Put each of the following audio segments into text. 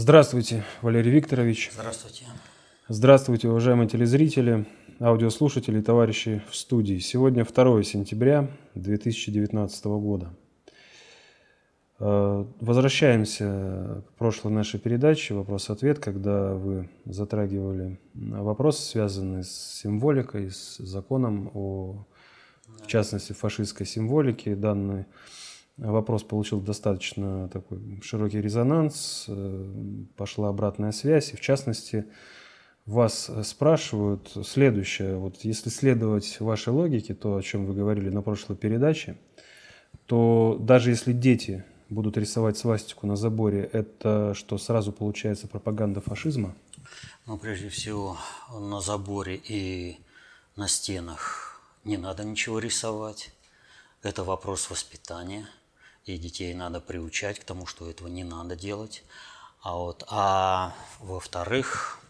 Здравствуйте, Валерий Викторович. Здравствуйте. Здравствуйте, уважаемые телезрители, аудиослушатели и товарищи в студии. Сегодня 2 сентября 2019 года. Э, возвращаемся к прошлой нашей передаче «Вопрос-ответ», когда вы затрагивали вопросы, связанные с символикой, с законом о, в частности, фашистской символике. Данный вопрос получил достаточно такой широкий резонанс, э, пошла обратная связь, и в частности, вас спрашивают следующее. Вот если следовать вашей логике, то, о чем вы говорили на прошлой передаче, то даже если дети будут рисовать свастику на заборе, это что, сразу получается пропаганда фашизма? Ну, прежде всего, на заборе и на стенах не надо ничего рисовать. Это вопрос воспитания, и детей надо приучать к тому, что этого не надо делать. А, вот, а во-вторых,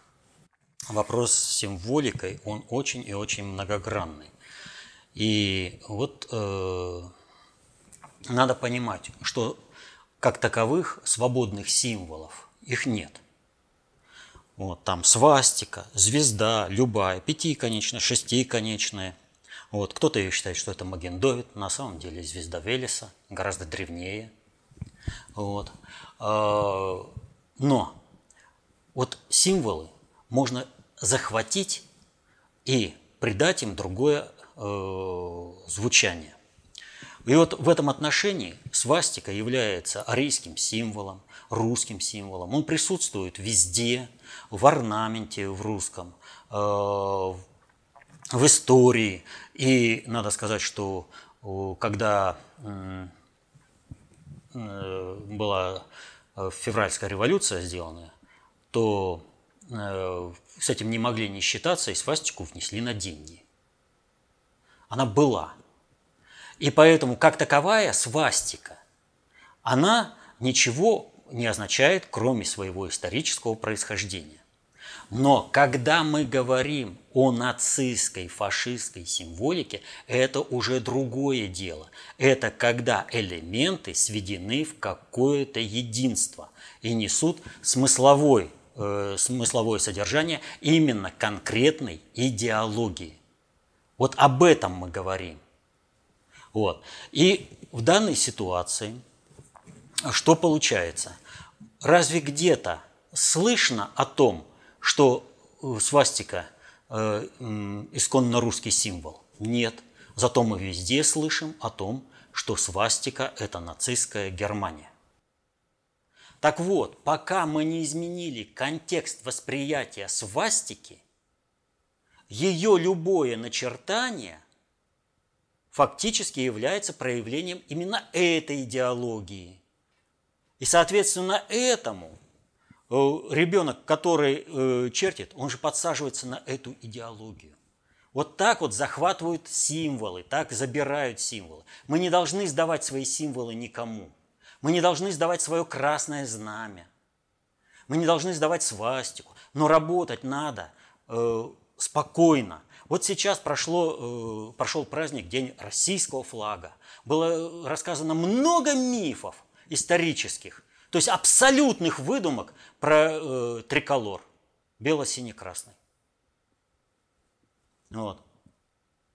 вопрос с символикой, он очень и очень многогранный. И вот э, надо понимать, что как таковых свободных символов их нет. Вот, там свастика, звезда, любая, пятиконечная, шестиконечная. Вот, кто-то ее считает, что это Магендовит, на самом деле звезда Велеса, гораздо древнее. Вот. А, но вот символы можно захватить и придать им другое э, звучание. И вот в этом отношении свастика является арийским символом, русским символом. Он присутствует везде, в орнаменте в русском, э, в истории. И надо сказать, что когда э, была э, февральская революция сделана, то с этим не могли не считаться, и свастику внесли на деньги. Она была – и поэтому, как таковая свастика, она ничего не означает, кроме своего исторического происхождения. Но когда мы говорим о нацистской, фашистской символике, это уже другое дело. Это когда элементы сведены в какое-то единство и несут смысловой, э, смысловое содержание именно конкретной идеологии. Вот об этом мы говорим. Вот. И в данной ситуации что получается? Разве где-то слышно о том, что э, свастика э, исконно русский символ? Нет. Зато мы везде слышим о том, что свастика – это нацистская Германия. Так вот, пока мы не изменили контекст восприятия свастики, ее любое начертание – фактически является проявлением именно этой идеологии. И, соответственно, этому ребенок, который э, чертит, он же подсаживается на эту идеологию. Вот так вот захватывают символы, так забирают символы. Мы не должны сдавать свои символы никому. Мы не должны сдавать свое красное знамя. Мы не должны сдавать свастику. Но работать надо э, спокойно, вот сейчас прошло, э, прошел праздник День российского флага. Было рассказано много мифов исторических, то есть абсолютных выдумок про э, триколор. Бело-синий-красный. Вот.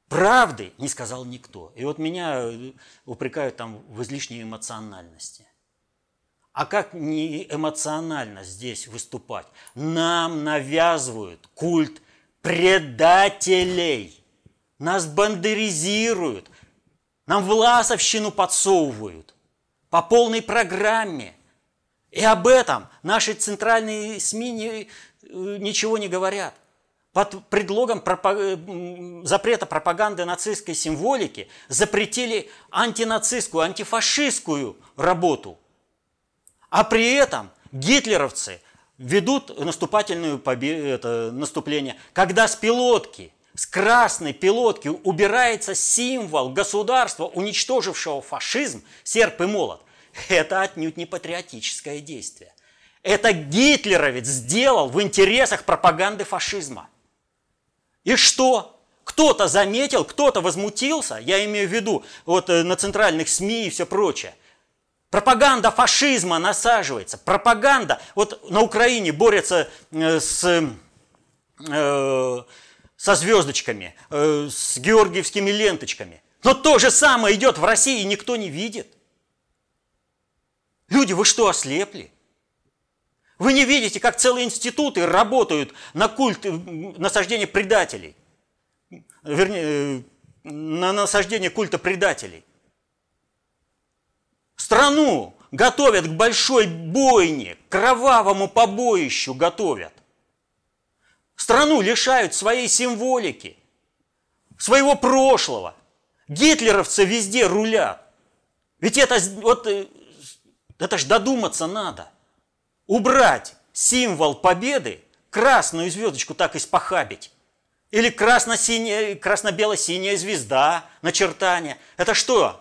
Правды не сказал никто. И вот меня э, упрекают там в излишней эмоциональности. А как не эмоционально здесь выступать? Нам навязывают культ предателей. Нас бандеризируют, нам власовщину подсовывают по полной программе. И об этом наши центральные СМИ не, э, ничего не говорят. Под предлогом пропаг... запрета пропаганды нацистской символики запретили антинацистскую, антифашистскую работу. А при этом гитлеровцы – ведут наступательную победу, это, наступление, когда с пилотки, с красной пилотки убирается символ государства, уничтожившего фашизм, серп и молот, это отнюдь не патриотическое действие. Это гитлеровец сделал в интересах пропаганды фашизма. И что? Кто-то заметил, кто-то возмутился, я имею в виду вот э, на центральных СМИ и все прочее. Пропаганда фашизма насаживается. Пропаганда. Вот на Украине борется э, с, э, со звездочками, э, с георгиевскими ленточками. Но то же самое идет в России, и никто не видит. Люди, вы что, ослепли? Вы не видите, как целые институты работают на культ насаждения предателей. Вернее, на насаждение культа предателей. Страну готовят к большой бойне, к кровавому побоищу готовят. Страну лишают своей символики, своего прошлого. Гитлеровцы везде рулят. Ведь это, вот, э, это ж додуматься надо. Убрать символ победы, красную звездочку так испохабить. Или красно-синяя, красно-бело-синяя звезда, начертание. Это что?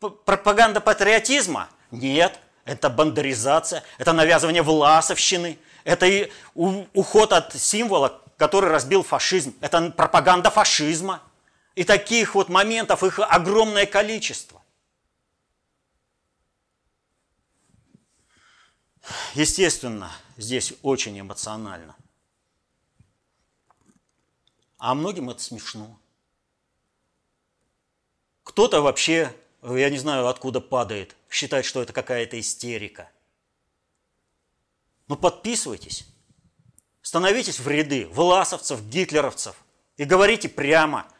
пропаганда патриотизма? Нет, это бандеризация, это навязывание власовщины, это и уход от символа, который разбил фашизм. Это пропаганда фашизма. И таких вот моментов их огромное количество. Естественно, здесь очень эмоционально. А многим это смешно. Кто-то вообще я не знаю, откуда падает, считать, что это какая-то истерика. Но подписывайтесь, становитесь в ряды власовцев, гитлеровцев и говорите прямо,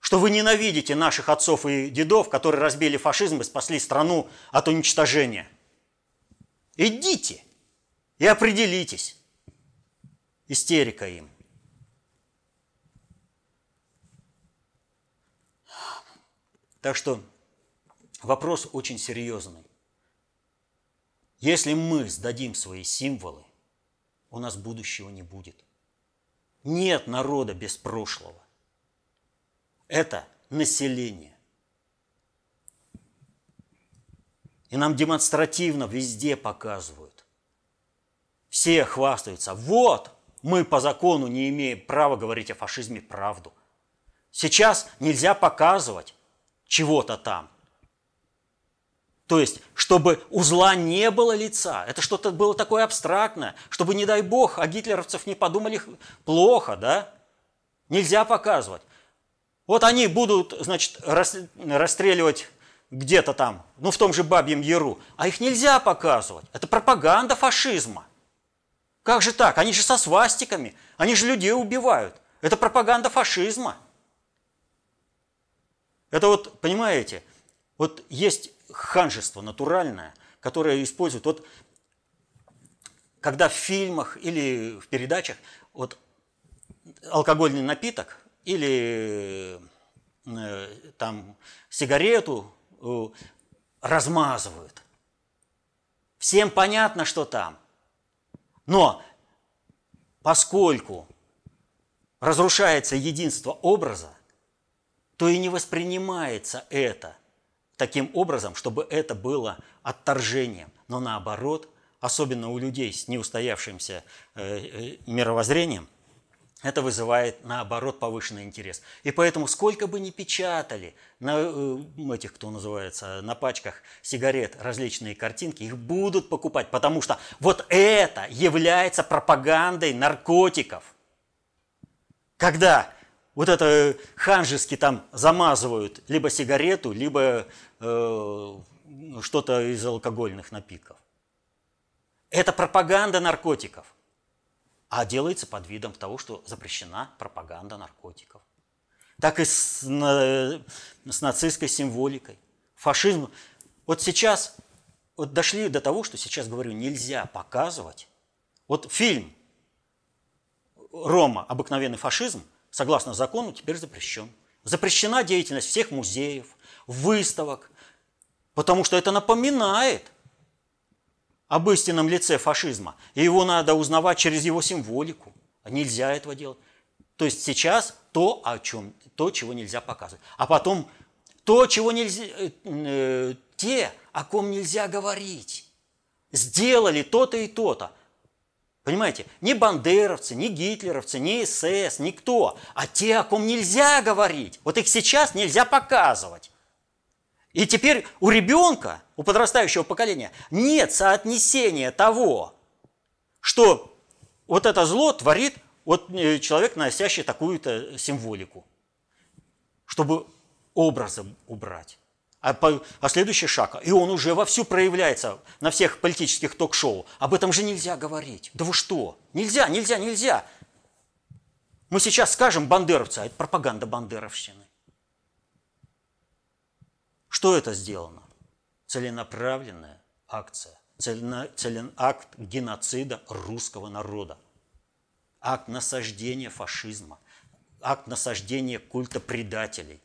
что вы ненавидите наших отцов и дедов, которые разбили фашизм и спасли страну от уничтожения. Идите и определитесь. Истерика им. Так что вопрос очень серьезный. Если мы сдадим свои символы, у нас будущего не будет. Нет народа без прошлого. Это население. И нам демонстративно везде показывают. Все хвастаются. Вот, мы по закону не имеем права говорить о фашизме правду. Сейчас нельзя показывать чего-то там. То есть, чтобы у зла не было лица. Это что-то было такое абстрактное, чтобы, не дай бог, о гитлеровцев не подумали плохо, да? Нельзя показывать. Вот они будут, значит, расстреливать где-то там, ну, в том же Бабьем Яру, а их нельзя показывать. Это пропаганда фашизма. Как же так? Они же со свастиками, они же людей убивают. Это пропаганда фашизма. Это вот, понимаете, вот есть ханжество натуральное, которое используют. Вот когда в фильмах или в передачах вот алкогольный напиток или э, там сигарету размазывают. Всем понятно, что там. Но поскольку разрушается единство образа, то и не воспринимается это таким образом, чтобы это было отторжением. Но наоборот, особенно у людей с неустоявшимся э, э, мировоззрением, это вызывает, наоборот, повышенный интерес. И поэтому, сколько бы ни печатали на э, этих, кто называется, на пачках сигарет различные картинки, их будут покупать, потому что вот это является пропагандой наркотиков. Когда вот это ханжески там замазывают либо сигарету, либо э, что-то из алкогольных напитков. Это пропаганда наркотиков. А делается под видом того, что запрещена пропаганда наркотиков. Так и с, с нацистской символикой. Фашизм. Вот сейчас вот дошли до того, что сейчас говорю, нельзя показывать. Вот фильм Рома «Обыкновенный фашизм» согласно закону, теперь запрещен. Запрещена деятельность всех музеев, выставок, потому что это напоминает об истинном лице фашизма. И его надо узнавать через его символику. Нельзя этого делать. То есть сейчас то, о чем, то, чего нельзя показывать. А потом то, чего нельзя, э, э, те, о ком нельзя говорить. Сделали то-то и то-то. Понимаете, не бандеровцы, не гитлеровцы, не СС, никто, а те, о ком нельзя говорить. Вот их сейчас нельзя показывать. И теперь у ребенка, у подрастающего поколения нет соотнесения того, что вот это зло творит вот э, человек, носящий такую-то символику, чтобы образом убрать. А, по, а следующий шаг, и он уже вовсю проявляется на всех политических ток-шоу. Об этом же нельзя говорить. Да вы что? Нельзя, нельзя, нельзя. Мы сейчас скажем бандеровцы, а это пропаганда бандеровщины. Что это сделано? Целенаправленная акция, целен, акт геноцида русского народа, акт насаждения фашизма, акт насаждения культа предателей.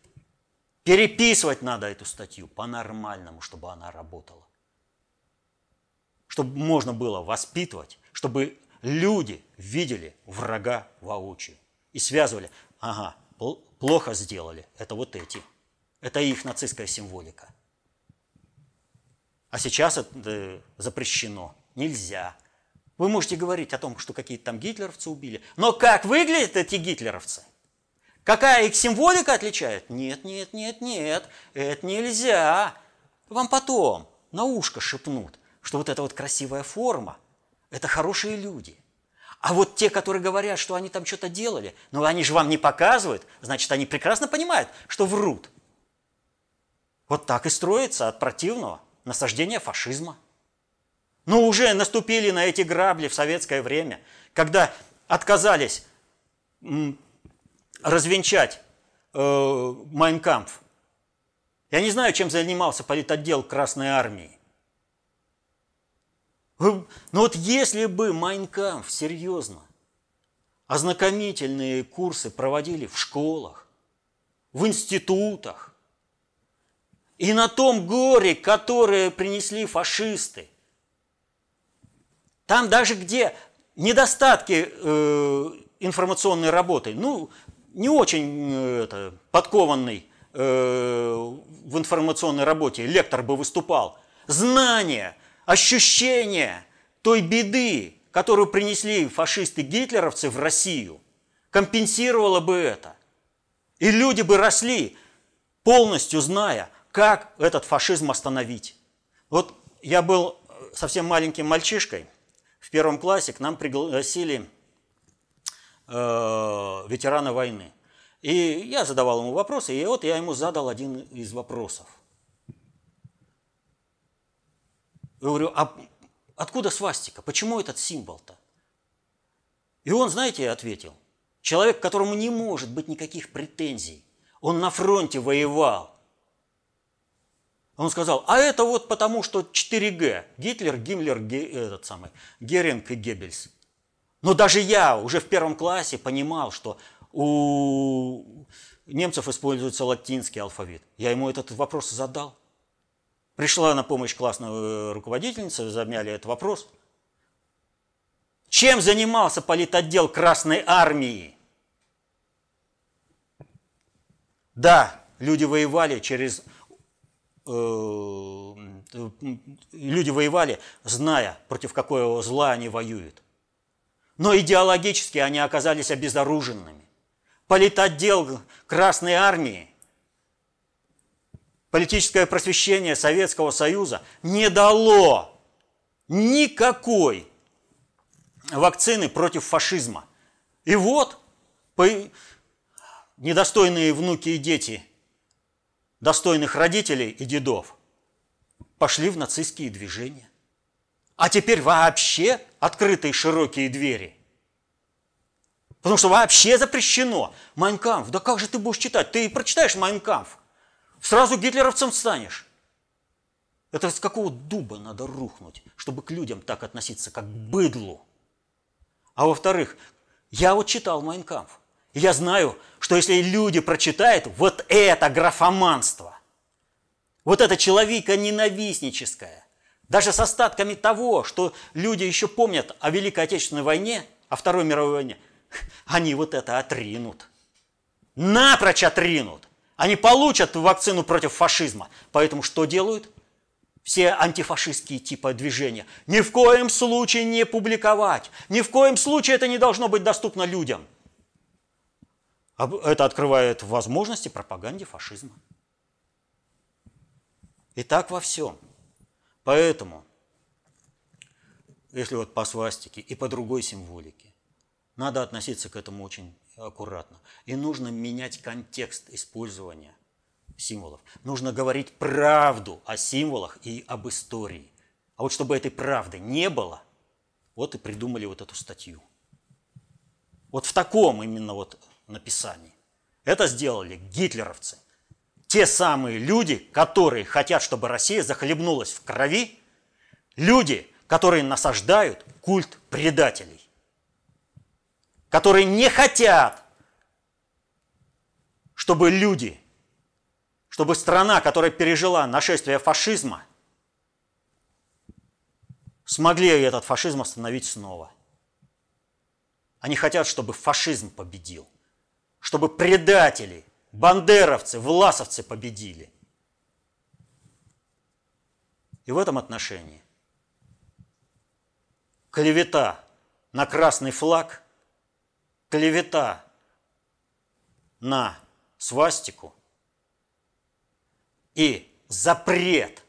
Переписывать надо эту статью по-нормальному, чтобы она работала. Чтобы можно было воспитывать, чтобы люди видели врага воочию и связывали, ага, плохо сделали, это вот эти – это их нацистская символика. А сейчас это запрещено. Нельзя. Вы можете говорить о том, что какие-то там гитлеровцы убили. Но как выглядят эти гитлеровцы? Какая их символика отличает? Нет, нет, нет, нет, это нельзя. Вам потом на ушко шепнут, что вот эта вот красивая форма – это хорошие люди. А вот те, которые говорят, что они там что-то делали, но они же вам не показывают, значит, они прекрасно понимают, что врут. Вот так и строится от противного насаждения фашизма. Но уже наступили на эти грабли в советское время, когда отказались развенчать э. Я не знаю, чем занимался политотдел Красной Армии. Но вот если бы Майнкампф серьезно ознакомительные курсы проводили в школах, в институтах, и на том горе, которое принесли фашисты. Там даже где недостатки э, информационной работы, ну, не очень э, это, подкованный э, в информационной работе лектор бы выступал. Знание, ощущение той беды, которую принесли фашисты-гитлеровцы в Россию, компенсировало бы это. И люди бы росли, полностью зная, как этот фашизм остановить? Вот я был совсем маленьким мальчишкой, в первом классе к нам пригласили э, ветерана войны. И я задавал ему вопросы, и вот я ему задал один из вопросов. Я говорю, а откуда свастика? Почему этот символ-то? И он, знаете, ответил, человек, которому не может быть никаких претензий, он на фронте воевал, он сказал, а это вот потому, что 4Г. Гитлер, Гиммлер, Ге, этот самый, Геринг и Геббельс. Но даже я уже в первом классе понимал, что у немцев используется латинский алфавит. Я ему этот вопрос задал. Пришла на помощь классная э, руководительница, замяли этот вопрос. Чем занимался политотдел Красной Армии? Да, люди воевали через люди воевали, зная, против какого зла они воюют. Но идеологически они оказались обезоруженными. Политотдел Красной Армии, политическое просвещение Советского Союза не дало никакой вакцины против фашизма. И вот недостойные внуки и дети – достойных родителей и дедов пошли в нацистские движения. А теперь вообще открытые широкие двери. Потому что вообще запрещено. Майн кампф, да как же ты будешь читать? Ты прочитаешь Майн кампф, сразу гитлеровцем станешь. Это с какого дуба надо рухнуть, чтобы к людям так относиться, как к быдлу? А во-вторых, я вот читал Майн кампф я знаю, что если люди прочитают вот это графоманство, вот это человека ненавистническое, даже с остатками того, что люди еще помнят о Великой Отечественной войне, о Второй мировой войне, они вот это отринут. Напрочь отринут. Они получат вакцину против фашизма. Поэтому что делают? Все антифашистские типа движения. Ни в коем случае не публиковать. Ни в коем случае это не должно быть доступно людям – это открывает возможности пропаганде фашизма. И так во всем. Поэтому, если вот по свастике и по другой символике, надо относиться к этому очень аккуратно. И нужно менять контекст использования символов. Нужно говорить правду о символах и об истории. А вот чтобы этой правды не было, вот и придумали вот эту статью. Вот в таком именно вот написании. Это сделали гитлеровцы. Те самые люди, которые хотят, чтобы Россия захлебнулась в крови, люди, которые насаждают культ предателей, которые не хотят, чтобы люди, чтобы страна, которая пережила нашествие фашизма, смогли этот фашизм остановить снова. Они хотят, чтобы фашизм победил, чтобы предатели, бандеровцы, власовцы победили. И в этом отношении клевета на красный флаг, клевета на свастику и запрет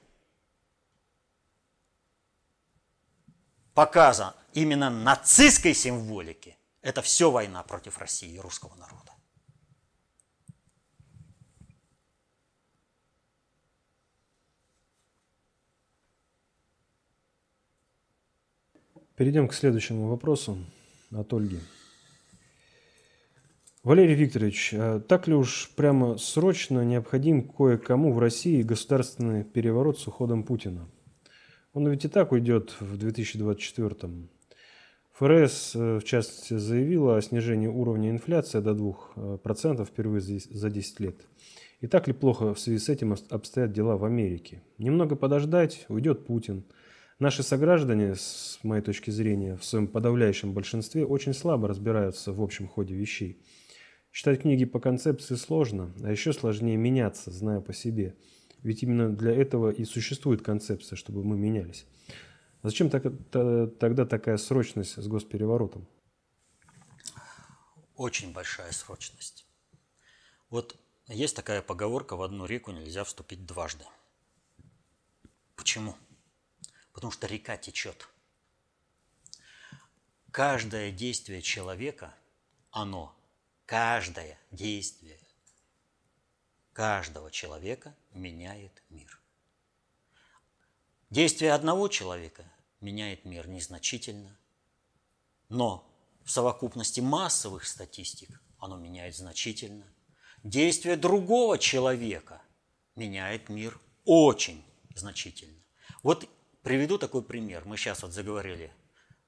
показа именно нацистской символики это все война против России и русского народа. Перейдем к следующему вопросу от Ольги. Валерий Викторович, а так ли уж прямо срочно необходим кое-кому в России государственный переворот с уходом Путина? Он ведь и так уйдет в 2024 -м. ФРС, э, в частности, заявила о снижении уровня инфляции до 2% впервые за 10 лет. И так ли плохо в связи с этим обстоят дела в Америке? Немного подождать, уйдет Путин. Наши сограждане, с моей точки зрения, в своем подавляющем большинстве очень слабо разбираются в общем ходе вещей. Читать книги по концепции сложно, а еще сложнее меняться, зная по себе. Ведь именно для этого и существует концепция, чтобы мы менялись. Зачем тогда такая срочность с госпереворотом? Очень большая срочность. Вот есть такая поговорка, в одну реку нельзя вступить дважды. Почему? Потому что река течет. Каждое действие человека, оно, каждое действие каждого человека меняет мир. Действие одного человека меняет мир незначительно, но в совокупности массовых статистик оно меняет значительно. Действие другого человека меняет мир очень значительно. Вот приведу такой пример. Мы сейчас вот заговорили,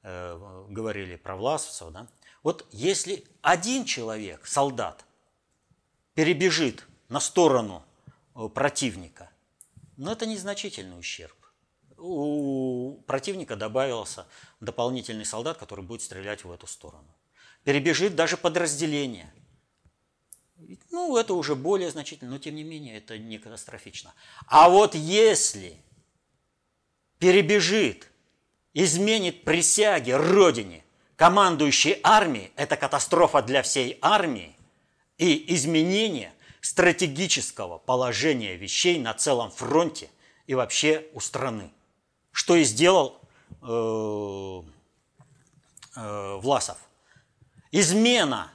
э, говорили про власовцев. Да? Вот если один человек, солдат, перебежит на сторону э, противника, ну, это незначительный ущерб у противника добавился дополнительный солдат, который будет стрелять в эту сторону. Перебежит даже подразделение. Ну, это уже более значительно, но тем не менее это не катастрофично. А вот если перебежит, изменит присяги Родине, командующей армией, это катастрофа для всей армии и изменение стратегического положения вещей на целом фронте и вообще у страны что и сделал э, э, Власов. Измена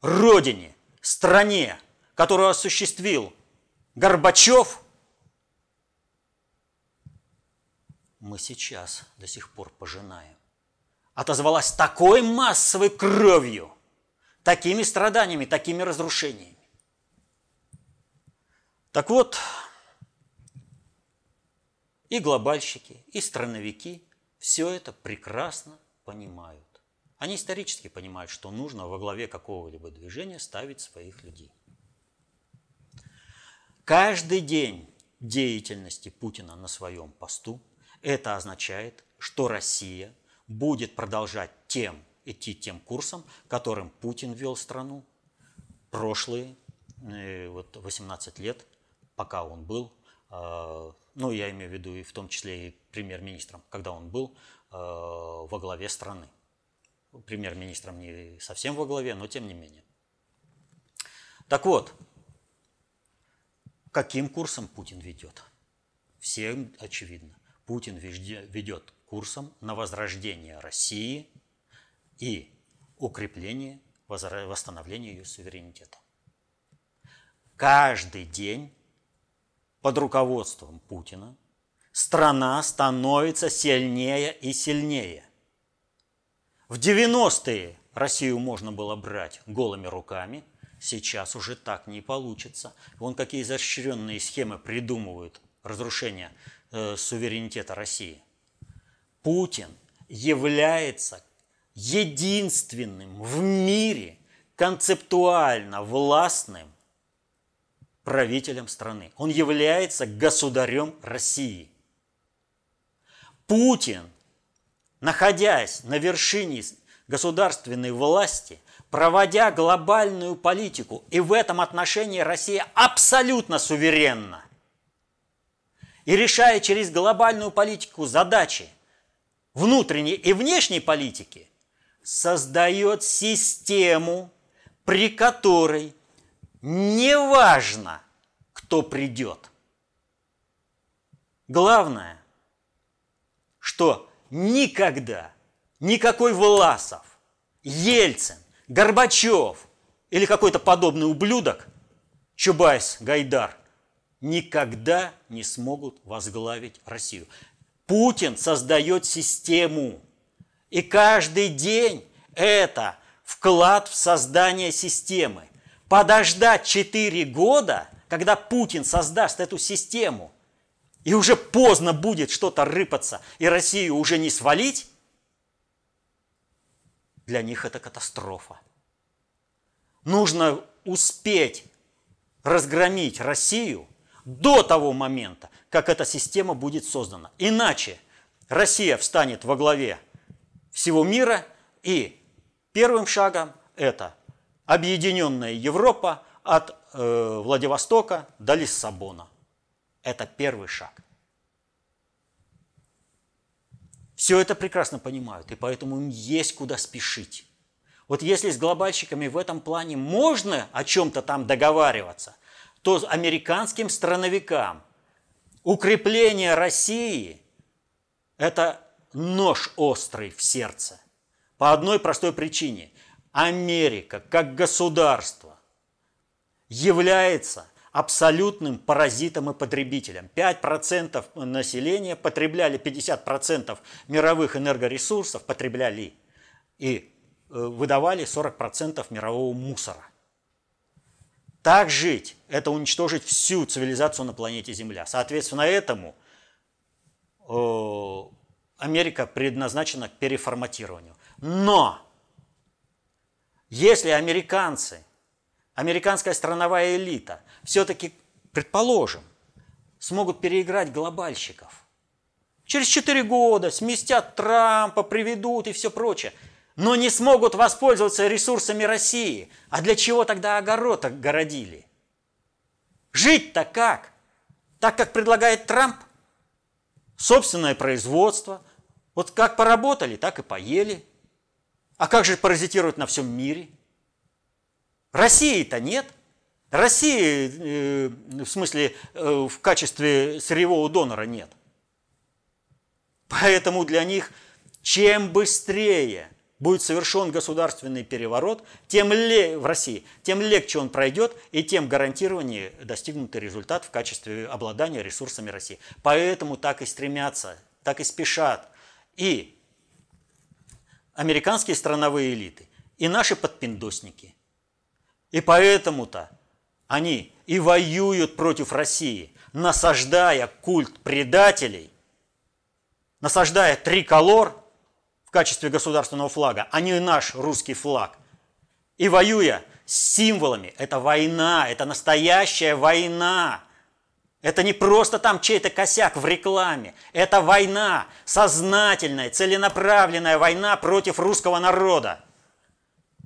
родине, стране, которую осуществил Горбачев, мы сейчас до сих пор пожинаем. Отозвалась такой массовой кровью, такими страданиями, такими разрушениями. Так вот, и глобальщики, и страновики все это прекрасно понимают. Они исторически понимают, что нужно во главе какого-либо движения ставить своих людей. Каждый день деятельности Путина на своем посту это означает, что Россия будет продолжать тем, идти тем курсом, которым Путин вел страну прошлые э, вот 18 лет, пока он был э, ну, я имею в виду и в том числе и премьер-министром, когда он был э, во главе страны. Премьер-министром не совсем во главе, но тем не менее. Так вот, каким курсом Путин ведет? всем очевидно, Путин ведет курсом на возрождение России и укрепление, восстановление ее суверенитета. Каждый день под руководством Путина страна становится сильнее и сильнее. В 90-е Россию можно было брать голыми руками, сейчас уже так не получится. Вон какие изощренные схемы придумывают разрушения суверенитета России. Путин является единственным в мире концептуально властным правителем страны. Он является государем России. Путин, находясь на вершине государственной власти, проводя глобальную политику, и в этом отношении Россия абсолютно суверенна, и решая через глобальную политику задачи внутренней и внешней политики, создает систему, при которой неважно, кто придет. Главное, что никогда никакой Власов, Ельцин, Горбачев или какой-то подобный ублюдок, Чубайс, Гайдар, никогда не смогут возглавить Россию. Путин создает систему. И каждый день это вклад в создание системы. Подождать 4 года, когда Путин создаст эту систему, и уже поздно будет что-то рыпаться, и Россию уже не свалить, для них это катастрофа. Нужно успеть разгромить Россию до того момента, как эта система будет создана. Иначе Россия встанет во главе всего мира, и первым шагом это объединенная Европа от э, Владивостока до Лиссабона. Это первый шаг. Все это прекрасно понимают, и поэтому им есть куда спешить. Вот если с глобальщиками в этом плане можно о чем-то там договариваться, то американским страновикам укрепление России – это нож острый в сердце. По одной простой причине. Америка как государство является абсолютным паразитом и потребителем. 5% населения потребляли 50% мировых энергоресурсов, потребляли и э, выдавали 40% мирового мусора – так жить – это уничтожить всю цивилизацию на планете Земля. Соответственно, этому Америка предназначена к переформатированию. Но если американцы, американская страновая элита все-таки, предположим, смогут переиграть глобальщиков, через 4 года сместят Трампа, приведут и все прочее – но не смогут воспользоваться ресурсами России. А для чего тогда огород огородили? Жить-то как? Так, как предлагает Трамп? Собственное производство. Вот как поработали, так и поели. А как же паразитировать на всем мире? России-то нет. России, э, в смысле, э, в качестве сырьевого донора нет. Поэтому для них чем быстрее – будет совершен государственный переворот, тем ле, в России, тем легче он пройдет и тем гарантированнее достигнутый результат в качестве обладания ресурсами России. Поэтому так и стремятся, так и спешат и американские страновые элиты, и наши подпиндосники. И поэтому-то они и воюют против России, насаждая культ предателей, насаждая триколор – качестве государственного флага, а не наш русский флаг. И воюя с символами, это война, это настоящая война. Это не просто там чей-то косяк в рекламе. Это война, сознательная, целенаправленная война против русского народа.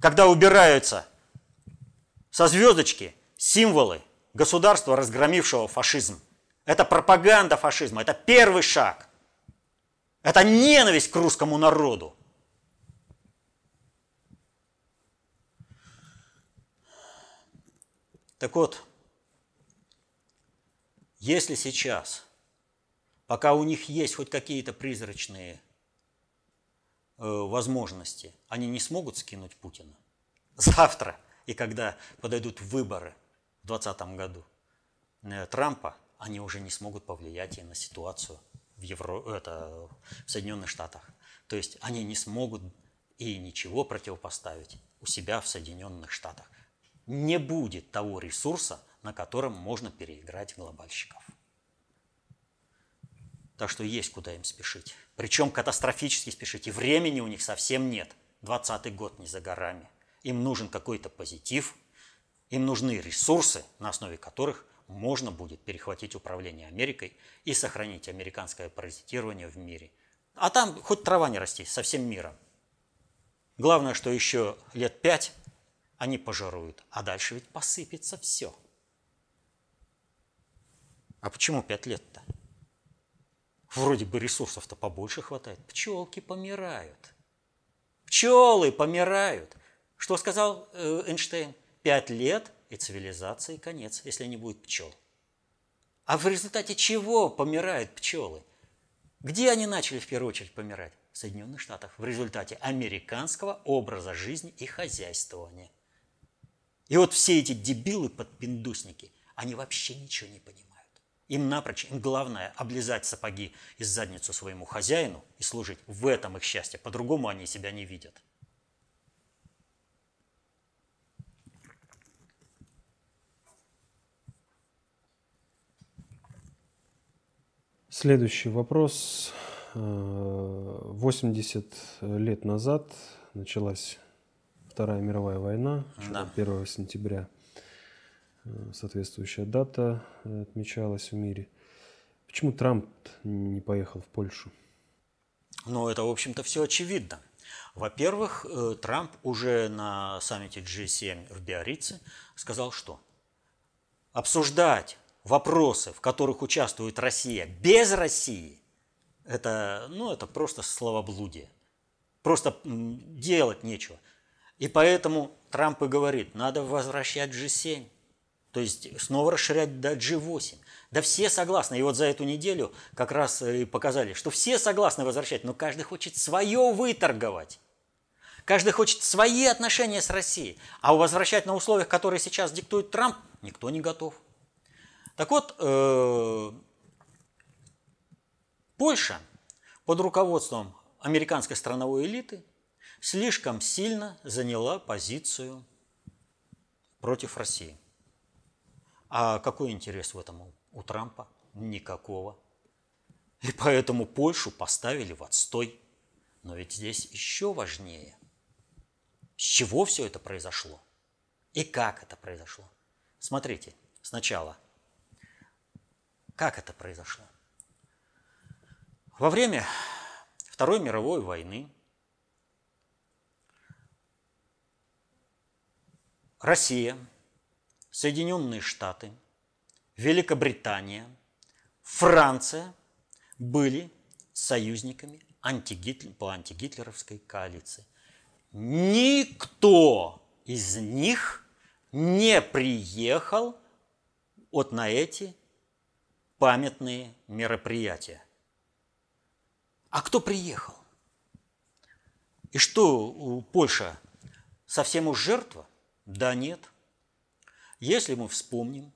Когда убираются со звездочки символы государства, разгромившего фашизм. Это пропаганда фашизма, это первый шаг. Это ненависть к русскому народу. Так вот, если сейчас пока у них есть хоть какие-то призрачные э, возможности, они не смогут скинуть Путина. Завтра, и когда подойдут выборы в 2020 году э, Трампа, они уже не смогут повлиять и на ситуацию в, Евро... это, в Соединенных Штатах. То есть они не смогут и ничего противопоставить у себя в Соединенных Штатах. Не будет того ресурса, на котором можно переиграть глобальщиков. Так что есть куда им спешить. Причем катастрофически спешить. И времени у них совсем нет. 20 год не за горами. Им нужен какой-то позитив, им нужны ресурсы, на основе которых можно будет перехватить управление Америкой и сохранить американское паразитирование в мире. А там хоть трава не расти со всем миром. Главное, что еще лет пять они пожаруют, а дальше ведь посыпется все. А почему пять лет-то? Вроде бы ресурсов-то побольше хватает. Пчелки помирают. Пчелы помирают. Что сказал э, Эйнштейн? Пять лет и цивилизации конец, если не будет пчел. А в результате чего помирают пчелы? Где они начали в первую очередь помирать? В Соединенных Штатах. В результате американского образа жизни и хозяйствования. И вот все эти дебилы-подпиндусники, они вообще ничего не понимают. Им напрочь, им главное облизать сапоги из задницу своему хозяину и служить. В этом их счастье. По-другому они себя не видят. Следующий вопрос. 80 лет назад началась Вторая мировая война, да. 1 сентября Э, соответствующая дата э, отмечалась в мире. Почему Трамп не поехал в Польшу? Ну, это, в общем-то, все очевидно. Во-первых, э, Трамп уже на саммите G7 в Биорице сказал, что обсуждать вопросы, в которых участвует Россия без России, это, ну, это просто словоблудие. Просто делать нечего. И поэтому Трамп и говорит, надо возвращать G7. То есть снова расширять до G8. Да все согласны. И вот за эту неделю как раз и показали, что все согласны возвращать, но каждый хочет свое выторговать. Каждый хочет свои отношения с Россией. А возвращать на условиях, которые сейчас диктует Трамп, никто не готов. Так вот, э, Польша под руководством американской страновой элиты слишком сильно заняла позицию против России. А какой интерес в этом у Трампа? Никакого. И поэтому Польшу поставили в отстой. Но ведь здесь еще важнее. С чего все это произошло? И как это произошло? Смотрите, сначала. Как это произошло? Во время Второй мировой войны Россия Соединенные Штаты, Великобритания, Франция были союзниками антигитлер, по антигитлеровской коалиции. Никто из них не приехал вот на эти памятные мероприятия. А кто приехал? И что, Польша совсем уж жертва? Да нет – если мы вспомним,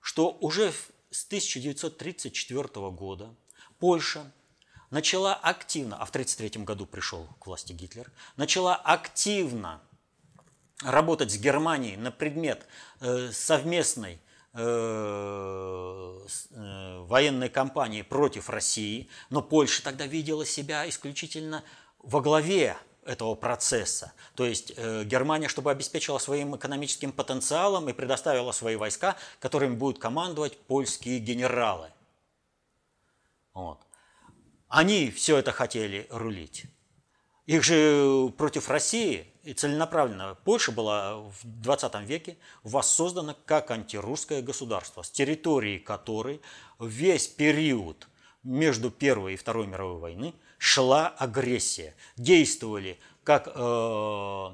что уже с 1934 года Польша начала активно, а в 1933 году пришел к власти Гитлер, начала активно работать с Германией на предмет э, совместной военной кампании против России, но Польша тогда видела себя исключительно во главе этого процесса. То есть э, Германия, чтобы обеспечила своим экономическим потенциалом и предоставила свои войска, которыми будут командовать польские генералы. Вот. Они все это хотели рулить. Их же против России и целенаправленно Польша была в 20 веке воссоздана как антирусское государство, с территории которой весь период между Первой и Второй мировой войны – шла агрессия. Действовали как э,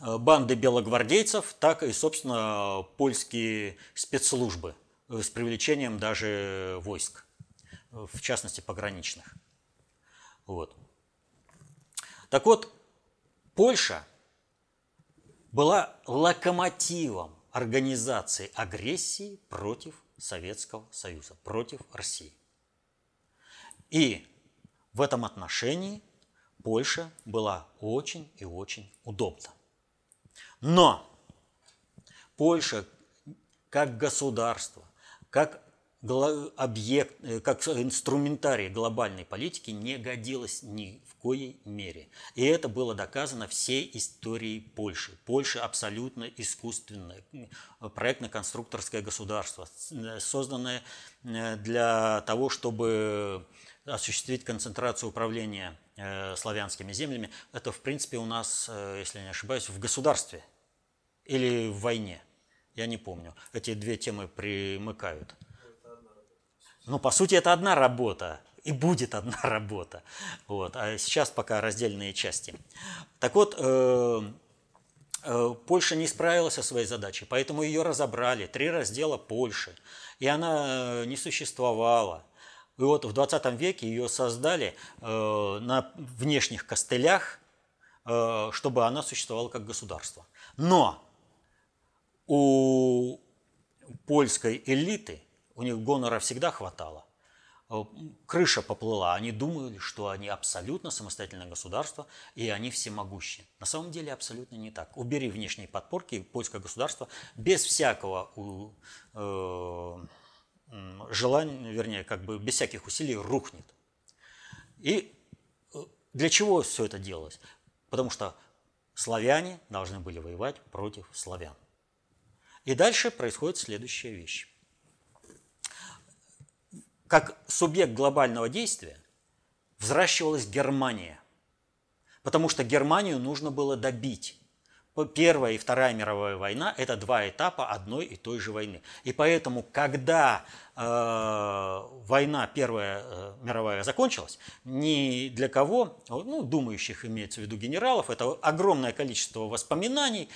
банды белогвардейцев, так и, собственно, польские спецслужбы с привлечением даже войск, в частности пограничных. Вот. Так вот, Польша была локомотивом организации агрессии против Советского Союза, против России. И в этом отношении Польша была очень и очень удобна. Но Польша как государство, как объект, э, как инструментарий глобальной политики не годилась ни в коей мере. И это было доказано всей историей Польши. Польша абсолютно искусственное, проектно-конструкторское государство, созданное э, для того, чтобы осуществить концентрацию управления э, славянскими землями. Это, в принципе, у нас, если не ошибаюсь, в государстве или в войне. Я не помню. Эти две темы примыкают. Ну, по сути, это одна работа, и будет одна работа. Вот. А сейчас пока раздельные части. Так вот, э, э, Польша не справилась со своей задачей, поэтому ее разобрали. Три раздела Польши. И она не существовала. И вот в 20 веке ее создали э, на внешних костылях, э, чтобы она существовала как государство. Но у польской элиты – у них гонора всегда хватало. Э, крыша поплыла, они думали, что они абсолютно самостоятельное государство, и они всемогущие. На самом деле абсолютно не так. Убери внешние подпорки, польское государство без всякого э, желания, вернее, как бы без всяких усилий рухнет. И э, для чего все это делалось? Потому что славяне должны были воевать против славян. И дальше происходит следующая вещь как субъект глобального действия взращивалась Германия, потому что Германию нужно было добить. Первая и Вторая мировая война – это два этапа одной и той же войны. И поэтому, когда э, война Первая э, мировая закончилась, ни для кого, ну, думающих имеется в виду генералов, это огромное количество воспоминаний,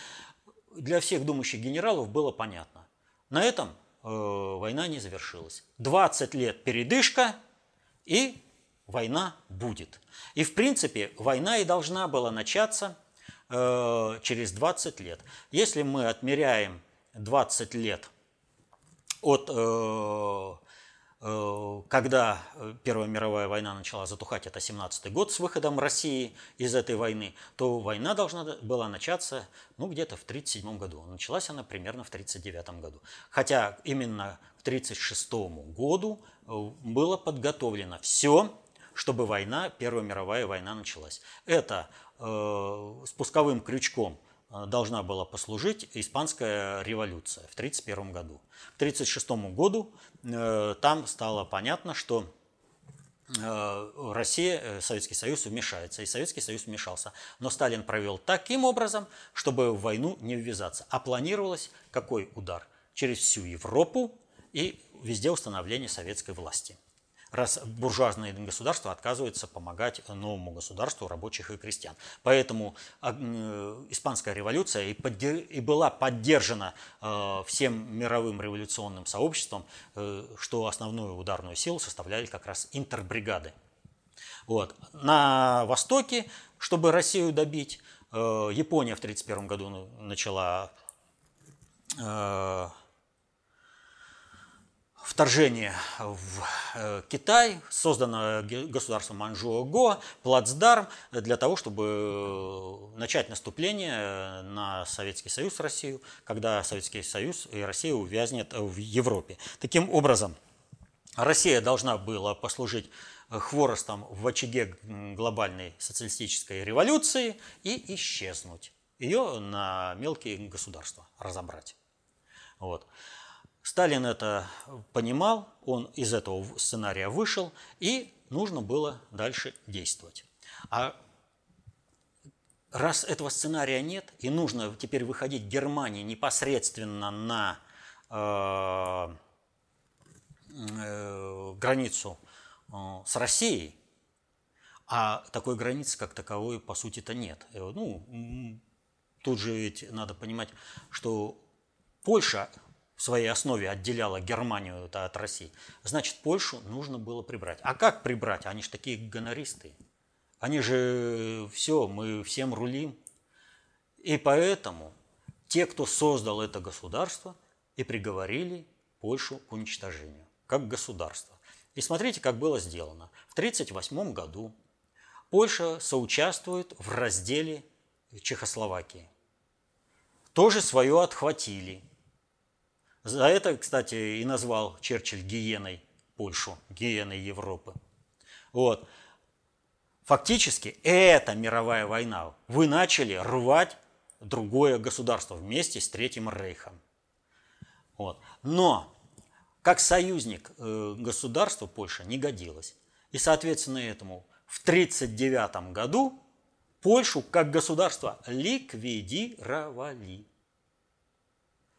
для всех думающих генералов было понятно. На этом война не завершилась. 20 лет передышка, и война будет. И в принципе война и должна была начаться э, через 20 лет. Если мы отмеряем 20 лет от э, Э, когда э, Первая мировая война начала затухать, это 17 год с выходом России из этой войны, то война должна была начаться ну, где-то в 1937 году. Началась она примерно в 1939 году. Хотя именно к 1936 году э, было подготовлено все, чтобы война, Первая мировая война началась. Это э, спусковым крючком – Э, должна была послужить испанская революция в 1931 году. К 1936 году э, там стало понятно, что э, Россия, Советский Союз вмешается, и Советский Союз вмешался. Но Сталин провел таким образом, чтобы в войну не ввязаться. А планировалось какой удар? Через всю Европу и везде установление советской власти раз буржуазные государства отказываются помогать новому государству рабочих и крестьян. Поэтому а, испанская революция и, была поддержана э, всем мировым революционным сообществом, э, что основную ударную силу составляли как раз интербригады. Вот. На Востоке, чтобы Россию добить, э, Япония в 1931 году начала вторжение в э, Китай, создано государством Манчжуо-Го, плацдарм для того, чтобы э, начать наступление на Советский Союз, Россию, когда Советский Союз и Россия увязнет в Европе. Таким образом, Россия должна была послужить хворостом в очаге глобальной социалистической революции и исчезнуть. Ее на мелкие государства разобрать. Вот. Сталин это понимал, он из этого сценария вышел, и нужно было дальше действовать. А раз этого сценария нет, и нужно теперь выходить Германии непосредственно на э, э, границу э, с Россией, а такой границы как таковой по сути-то нет. Э, ну, тут же ведь надо понимать, что Польша в своей основе отделяла Германию от России, значит, Польшу нужно было прибрать. А как прибрать? Они же такие гонористы. Они же все, мы всем рулим. И поэтому те, кто создал это государство, и приговорили Польшу к уничтожению, как государство. И смотрите, как было сделано. В 1938 году Польша соучаствует в разделе Чехословакии. Тоже свое отхватили. За это, кстати, и назвал Черчилль гиеной Польшу, гиеной Европы. Вот. Фактически, это мировая война. Вы начали рвать другое государство вместе с Третьим Рейхом. Вот. Но как союзник э, государства Польша не годилась. И, соответственно, этому в 1939 году Польшу как государство ликвидировали.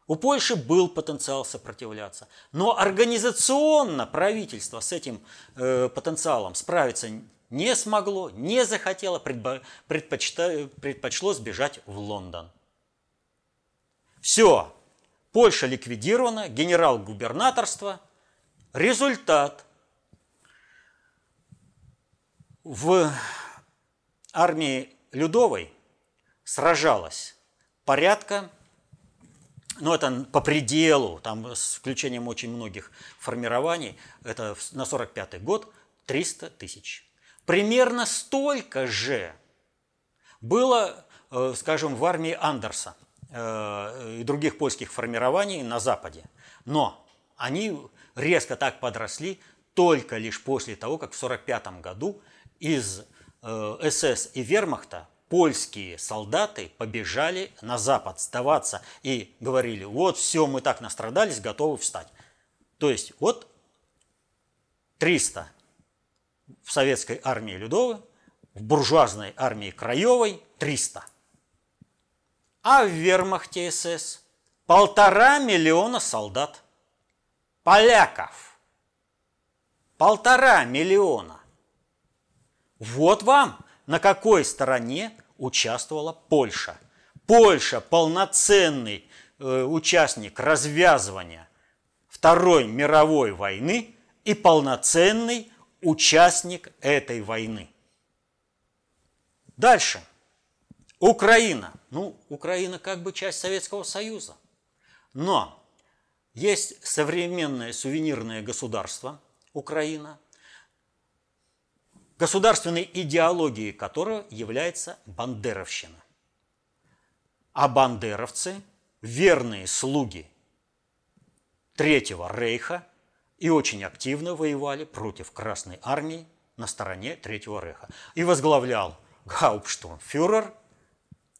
У Польши был потенциал сопротивляться, но организационно правительство с этим э, потенциалом справиться не смогло, не захотело, предпочло сбежать в Лондон. Все, Польша ликвидирована, генерал-губернаторство. Результат. В армии Людовой сражалась порядка, ну это по пределу, там с включением очень многих формирований, это на 45 год 300 тысяч. Примерно столько же было, э, скажем, в армии Андерса – Э, и других польских формирований на Западе. Но они резко так подросли только лишь после того, как в 1945 году из э, СС и Вермахта польские солдаты побежали на Запад сдаваться и говорили, вот все, мы так настрадались, готовы встать. То есть вот 300 в советской армии Людовой, в буржуазной армии Краевой 300 – а в вермахте СС полтора миллиона солдат. Поляков. Полтора миллиона. Вот вам на какой стороне участвовала Польша. Польша полноценный э, участник развязывания Второй мировой войны и полноценный участник этой войны. Дальше. Украина. Ну, Украина как бы часть Советского Союза. Но есть современное сувенирное государство Украина, государственной идеологией которого является бандеровщина. А бандеровцы – верные слуги Третьего Рейха и очень активно воевали против Красной Армии на стороне Третьего Рейха. И возглавлял гауптштурмфюрер –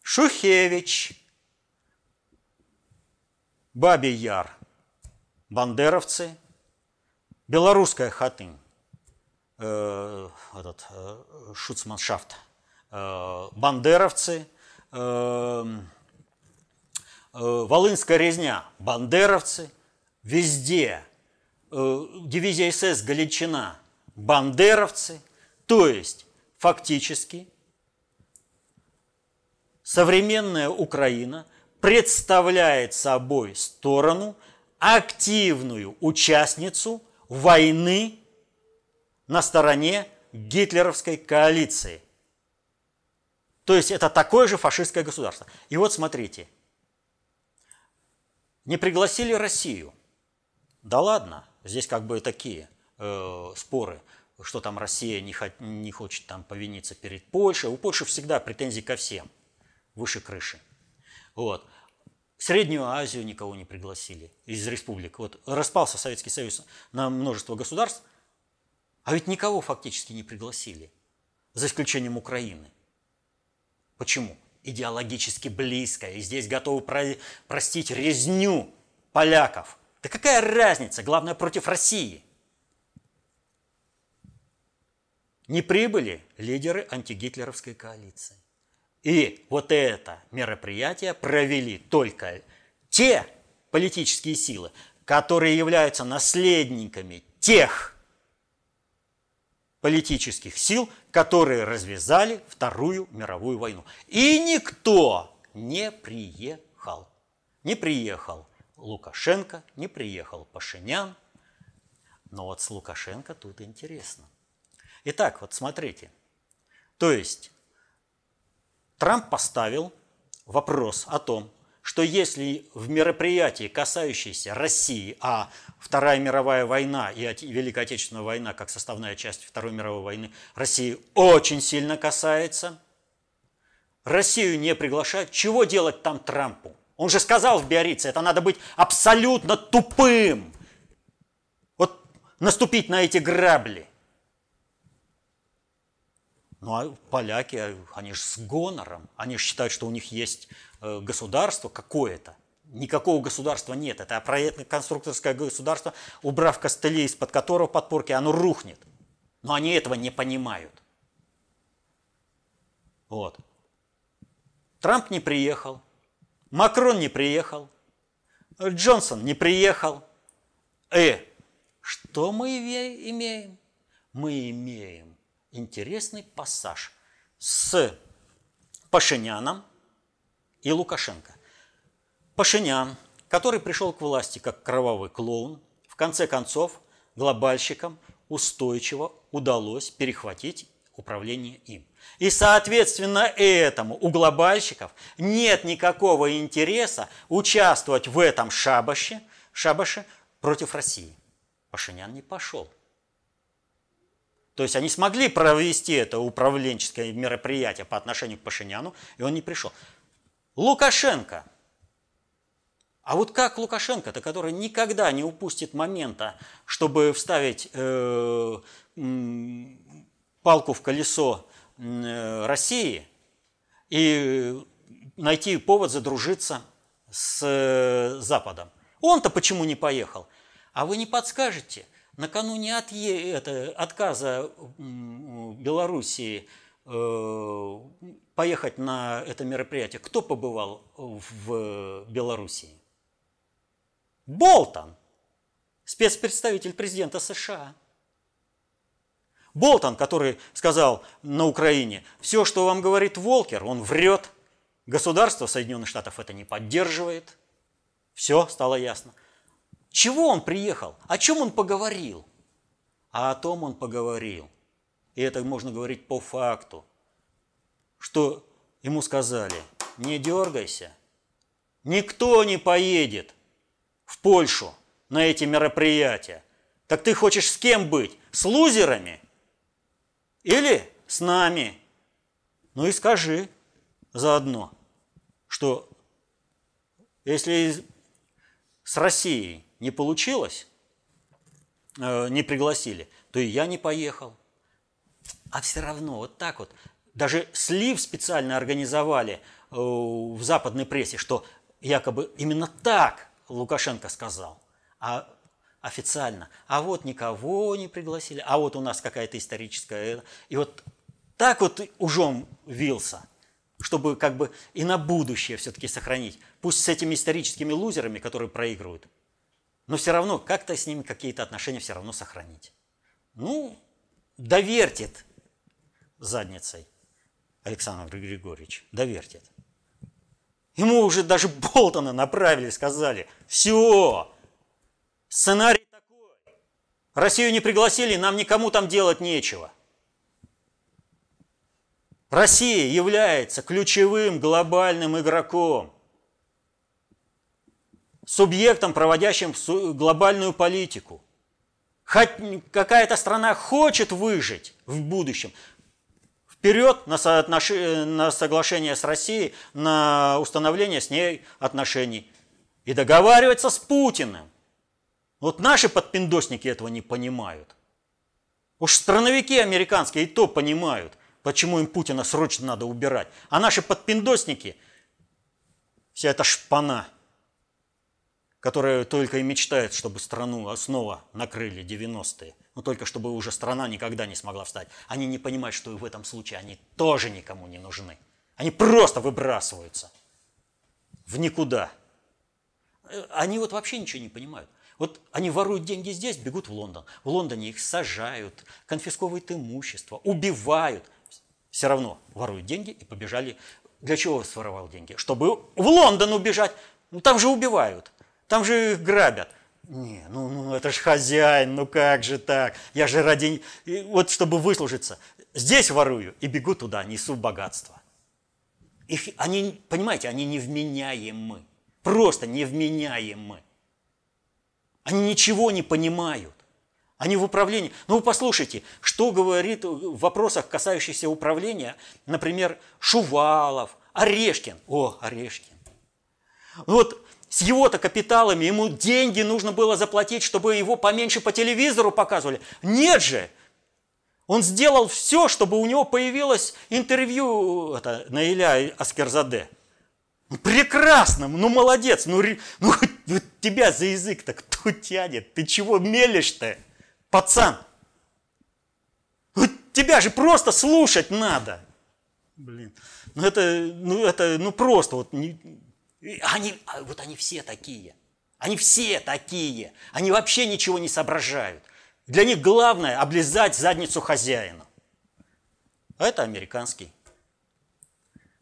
Шухевич, Бабий Яр, бандеровцы, белорусская хатынь, э, этот, э, шуцманшафт, э, бандеровцы, э, э, Волынская резня, бандеровцы, везде, дивизия СС Галичина, бандеровцы, то есть фактически современная Украина представляет собой сторону, активную участницу войны на стороне гитлеровской коалиции. То есть это такое же фашистское государство. И вот смотрите, не пригласили Россию. Да ладно, здесь как бы такие э, споры, что там Россия не, хо- не хочет там повиниться перед Польшей. У Польши всегда претензии ко всем выше крыши. Вот. Среднюю Азию никого не пригласили из республик. Вот распался Советский Союз на множество государств, а ведь никого фактически не пригласили, за исключением Украины. Почему? Идеологически близко, и здесь готовы про- простить резню поляков. Да какая разница? Главное, против России. Не прибыли лидеры антигитлеровской коалиции. И вот это мероприятие провели только те политические силы, которые являются наследниками тех политических сил, которые развязали Вторую мировую войну. И никто не приехал. Не приехал Лукашенко, не приехал Пашинян. Но вот с Лукашенко тут интересно. Итак, вот смотрите. То есть Трамп поставил вопрос о том, что если в мероприятии, касающиеся России, а Вторая мировая война и Великая Отечественная война как составная часть Второй мировой войны России очень сильно касается, Россию не приглашают, чего делать там Трампу? Он же сказал в Биорице, это надо быть абсолютно тупым. Вот наступить на эти грабли. Ну а поляки, они же с гонором, они же считают, что у них есть Э, государство какое-то. Никакого государства нет. Это проектно-конструкторское государство, убрав костыли, из-под которого подпорки, оно рухнет. Но они этого не понимают. Вот. Трамп не приехал, Макрон не приехал, Джонсон не приехал. Э, что мы имеем? Мы имеем интересный пассаж с Пашиняном – и Лукашенко. Пашинян, который пришел к власти как кровавый клоун, в конце концов глобальщикам устойчиво удалось перехватить управление им. И, соответственно, этому у глобальщиков нет никакого интереса участвовать в этом шабаше, шабаше против России. Пашинян не пошел. То есть они смогли провести это управленческое мероприятие по отношению к Пашиняну, и он не пришел. Лукашенко. А вот как Лукашенко-то, который никогда не упустит момента, чтобы вставить э, палку в колесо э, России и найти повод задружиться с э, Западом. Он-то почему не поехал? А вы не подскажете, накануне от, это, отказа Белоруссии Э, поехать на это мероприятие, кто побывал в Белоруссии? Болтон, спецпредставитель президента США. Болтон, который сказал на Украине, все, что вам говорит Волкер, он врет. Государство Соединенных Штатов это не поддерживает. Все стало ясно. Чего он приехал? О чем он поговорил? А о том он поговорил, и это можно говорить по факту, что ему сказали, не дергайся, никто не поедет в Польшу на эти мероприятия. Так ты хочешь с кем быть? С лузерами? Или с нами? Ну и скажи заодно, что если с Россией не получилось, э, не пригласили, то и я не поехал. А все равно вот так вот, даже слив специально организовали э, в западной прессе, что якобы именно так Лукашенко сказал. А официально. А вот никого не пригласили, а вот у нас какая-то историческая... И вот так вот ужом вился, чтобы как бы и на будущее все-таки сохранить. Пусть с этими историческими лузерами, которые проигрывают, но все равно как-то с ними какие-то отношения все равно сохранить. Ну, довертит задницей Александр Григорьевич, довертит. Ему уже даже Болтона направили, сказали, все, сценарий такой. Россию не пригласили, нам никому там делать нечего. Россия является ключевым глобальным игроком, субъектом, проводящим глобальную политику. Какая-то страна хочет выжить в будущем, вперед на, соотнош... на соглашение с Россией, на установление с ней отношений. И договариваться с Путиным. Вот наши подпиндосники этого не понимают. Уж страновики американские и то понимают, почему им Путина срочно надо убирать. А наши подпиндосники, вся эта шпана, которая только и мечтает, чтобы страну снова накрыли 90-е – но только чтобы уже страна никогда не смогла встать. Они не понимают, что и в этом случае они тоже никому не нужны. Они просто выбрасываются в никуда. Э, они вот вообще ничего не понимают. Вот они воруют деньги здесь, бегут в Лондон. В Лондоне их сажают, конфисковывают имущество, убивают. Все равно воруют деньги и побежали. Для чего своровал деньги? Чтобы в Лондон убежать. Ну там же убивают. Там же их грабят. Не, ну, ну это же хозяин, ну как же так? Я же ради... Вот чтобы выслужиться. Здесь ворую и бегу туда, несу богатство. Их, они, понимаете, они невменяемы. Просто невменяемы. Они ничего не понимают. Они в управлении. Ну вы послушайте, что говорит в вопросах, касающихся управления, например, Шувалов, Орешкин. О, Орешкин. Вот с его-то капиталами ему деньги нужно было заплатить, чтобы его поменьше по телевизору показывали. Нет же! Он сделал все, чтобы у него появилось интервью это, Наиля Аскерзаде. Прекрасно, ну молодец, ну, ну, ну тебя за язык-то кто тянет? Ты чего мелешь-то, пацан? Ну, тебя же просто слушать надо. Блин, ну это, ну это, ну просто вот, не, они, а вот они все такие. Они все такие. Они вообще ничего не соображают. Для них главное облизать задницу хозяина. А это американский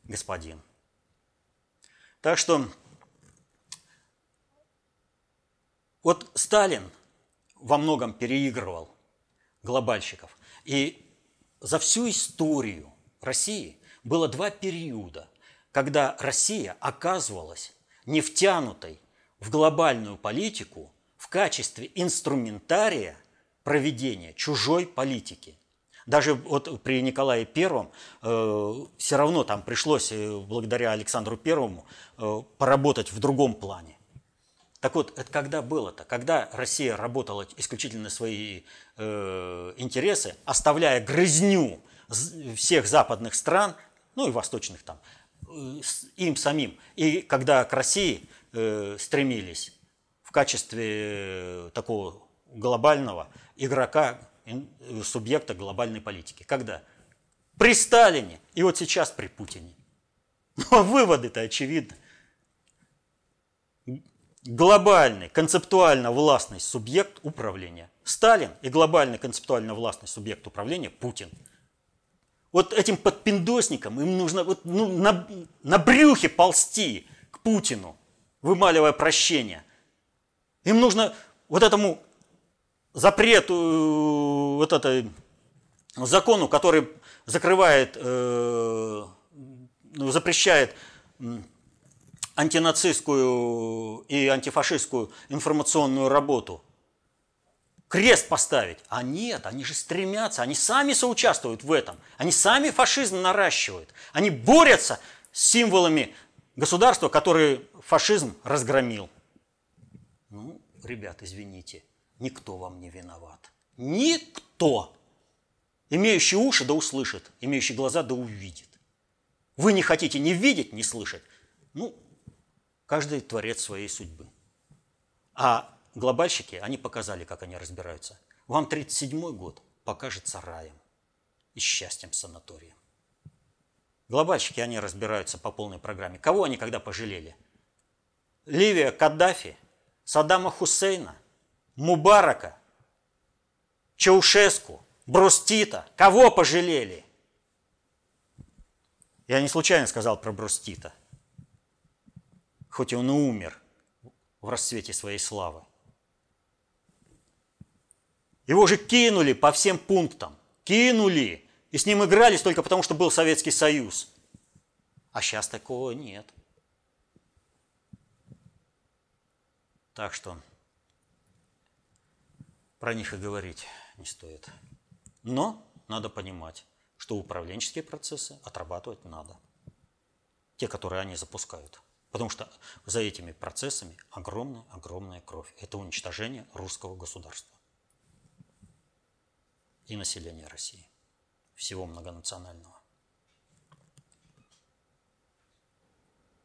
господин. Так что вот Сталин во многом переигрывал глобальщиков. И за всю историю России было два периода, когда Россия оказывалась не втянутой в глобальную политику в качестве инструментария проведения чужой политики – даже вот при Николае Первом э, все равно там пришлось, э, благодаря Александру Первому, э, поработать в другом плане. Так вот, это когда было-то? Когда Россия работала исключительно свои э, интересы, оставляя грызню всех западных стран, ну и восточных там, им самим. И когда к России э, стремились в качестве э, такого глобального игрока субъекта глобальной политики. Когда? При Сталине и вот сейчас при Путине. Ну, а выводы-то очевидны. Глобальный, концептуально властный субъект управления. Сталин и глобальный, концептуально властный субъект управления Путин. Вот этим подпиндосникам им нужно вот, ну, на, на брюхе ползти к Путину, вымаливая прощение. Им нужно вот этому запрет, вот это, закону, который закрывает, э, ну, запрещает антинацистскую и антифашистскую информационную работу, крест поставить. А нет, они же стремятся, они сами соучаствуют в этом. Они сами фашизм наращивают. Они борются с символами государства, которые фашизм разгромил. Ну, ребят, извините – Никто вам не виноват. Никто. Имеющий уши да услышит, имеющий глаза да увидит. Вы не хотите ни видеть, ни слышать. Ну, каждый творец своей судьбы. А глобальщики, они показали, как они разбираются. Вам 37-й год покажется раем и счастьем санаторием. Глобальщики, они разбираются по полной программе. Кого они когда пожалели? Ливия Каддафи, Саддама Хусейна – Мубарака, Чаушеску, Брустита. Кого пожалели? Я не случайно сказал про Брустита. Хоть он и умер в расцвете своей славы. Его же кинули по всем пунктам. Кинули. И с ним игрались только потому, что был Советский Союз. А сейчас такого нет. Так что про них и говорить не стоит. Но надо понимать, что управленческие процессы отрабатывать надо. Те, которые они запускают. Потому что за этими процессами огромная-огромная кровь. Это уничтожение русского государства и населения России, всего многонационального.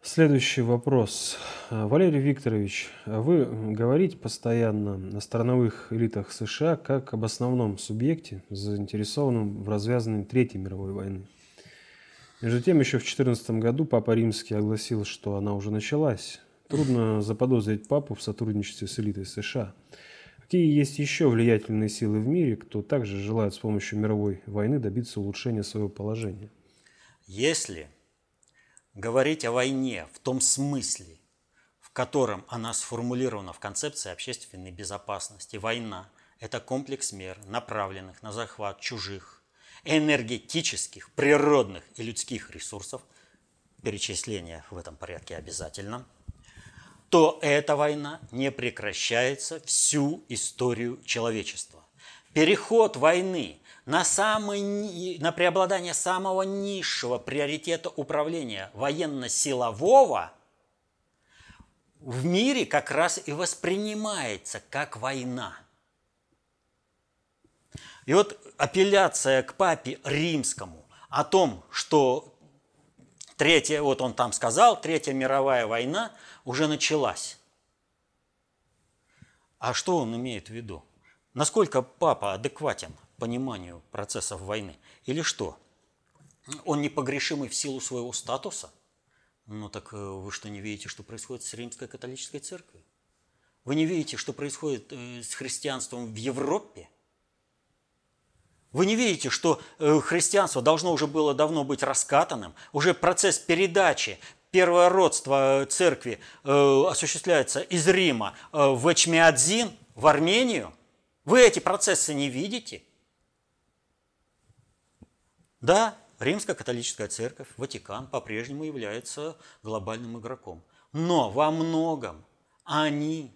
Следующий вопрос. Валерий Викторович, вы говорите постоянно о страновых элитах США как об основном субъекте, заинтересованном в развязании Третьей мировой войны. Между тем, еще в 2014 году Папа Римский огласил, что она уже началась. Трудно заподозрить Папу в сотрудничестве с элитой США. Какие есть еще влиятельные силы в мире, кто также желает с помощью мировой войны добиться улучшения своего положения? Если говорить о войне в том смысле, в котором она сформулирована в концепции общественной безопасности. Война – это комплекс мер, направленных на захват чужих, энергетических, природных и людских ресурсов, перечисление в этом порядке обязательно, то эта война не прекращается всю историю человечества. Переход войны на, самый, на преобладание самого низшего приоритета управления военно-силового в мире как раз и воспринимается как война. И вот апелляция к папе римскому о том, что третья, вот он там сказал, Третья мировая война уже началась. А что он имеет в виду? Насколько папа адекватен пониманию процессов войны? Или что? Он непогрешимый в силу своего статуса? Ну так э, вы что, не видите, что происходит с Римской католической церковью? Вы не видите, что происходит э, с христианством в Европе? Вы не видите, что э, христианство должно уже было давно быть раскатанным? Уже процесс передачи первое родство церкви осуществляется из Рима в Эчмиадзин, в Армению? Вы эти процессы не видите? Да, Римская католическая церковь, Ватикан по-прежнему является глобальным игроком. Но во многом они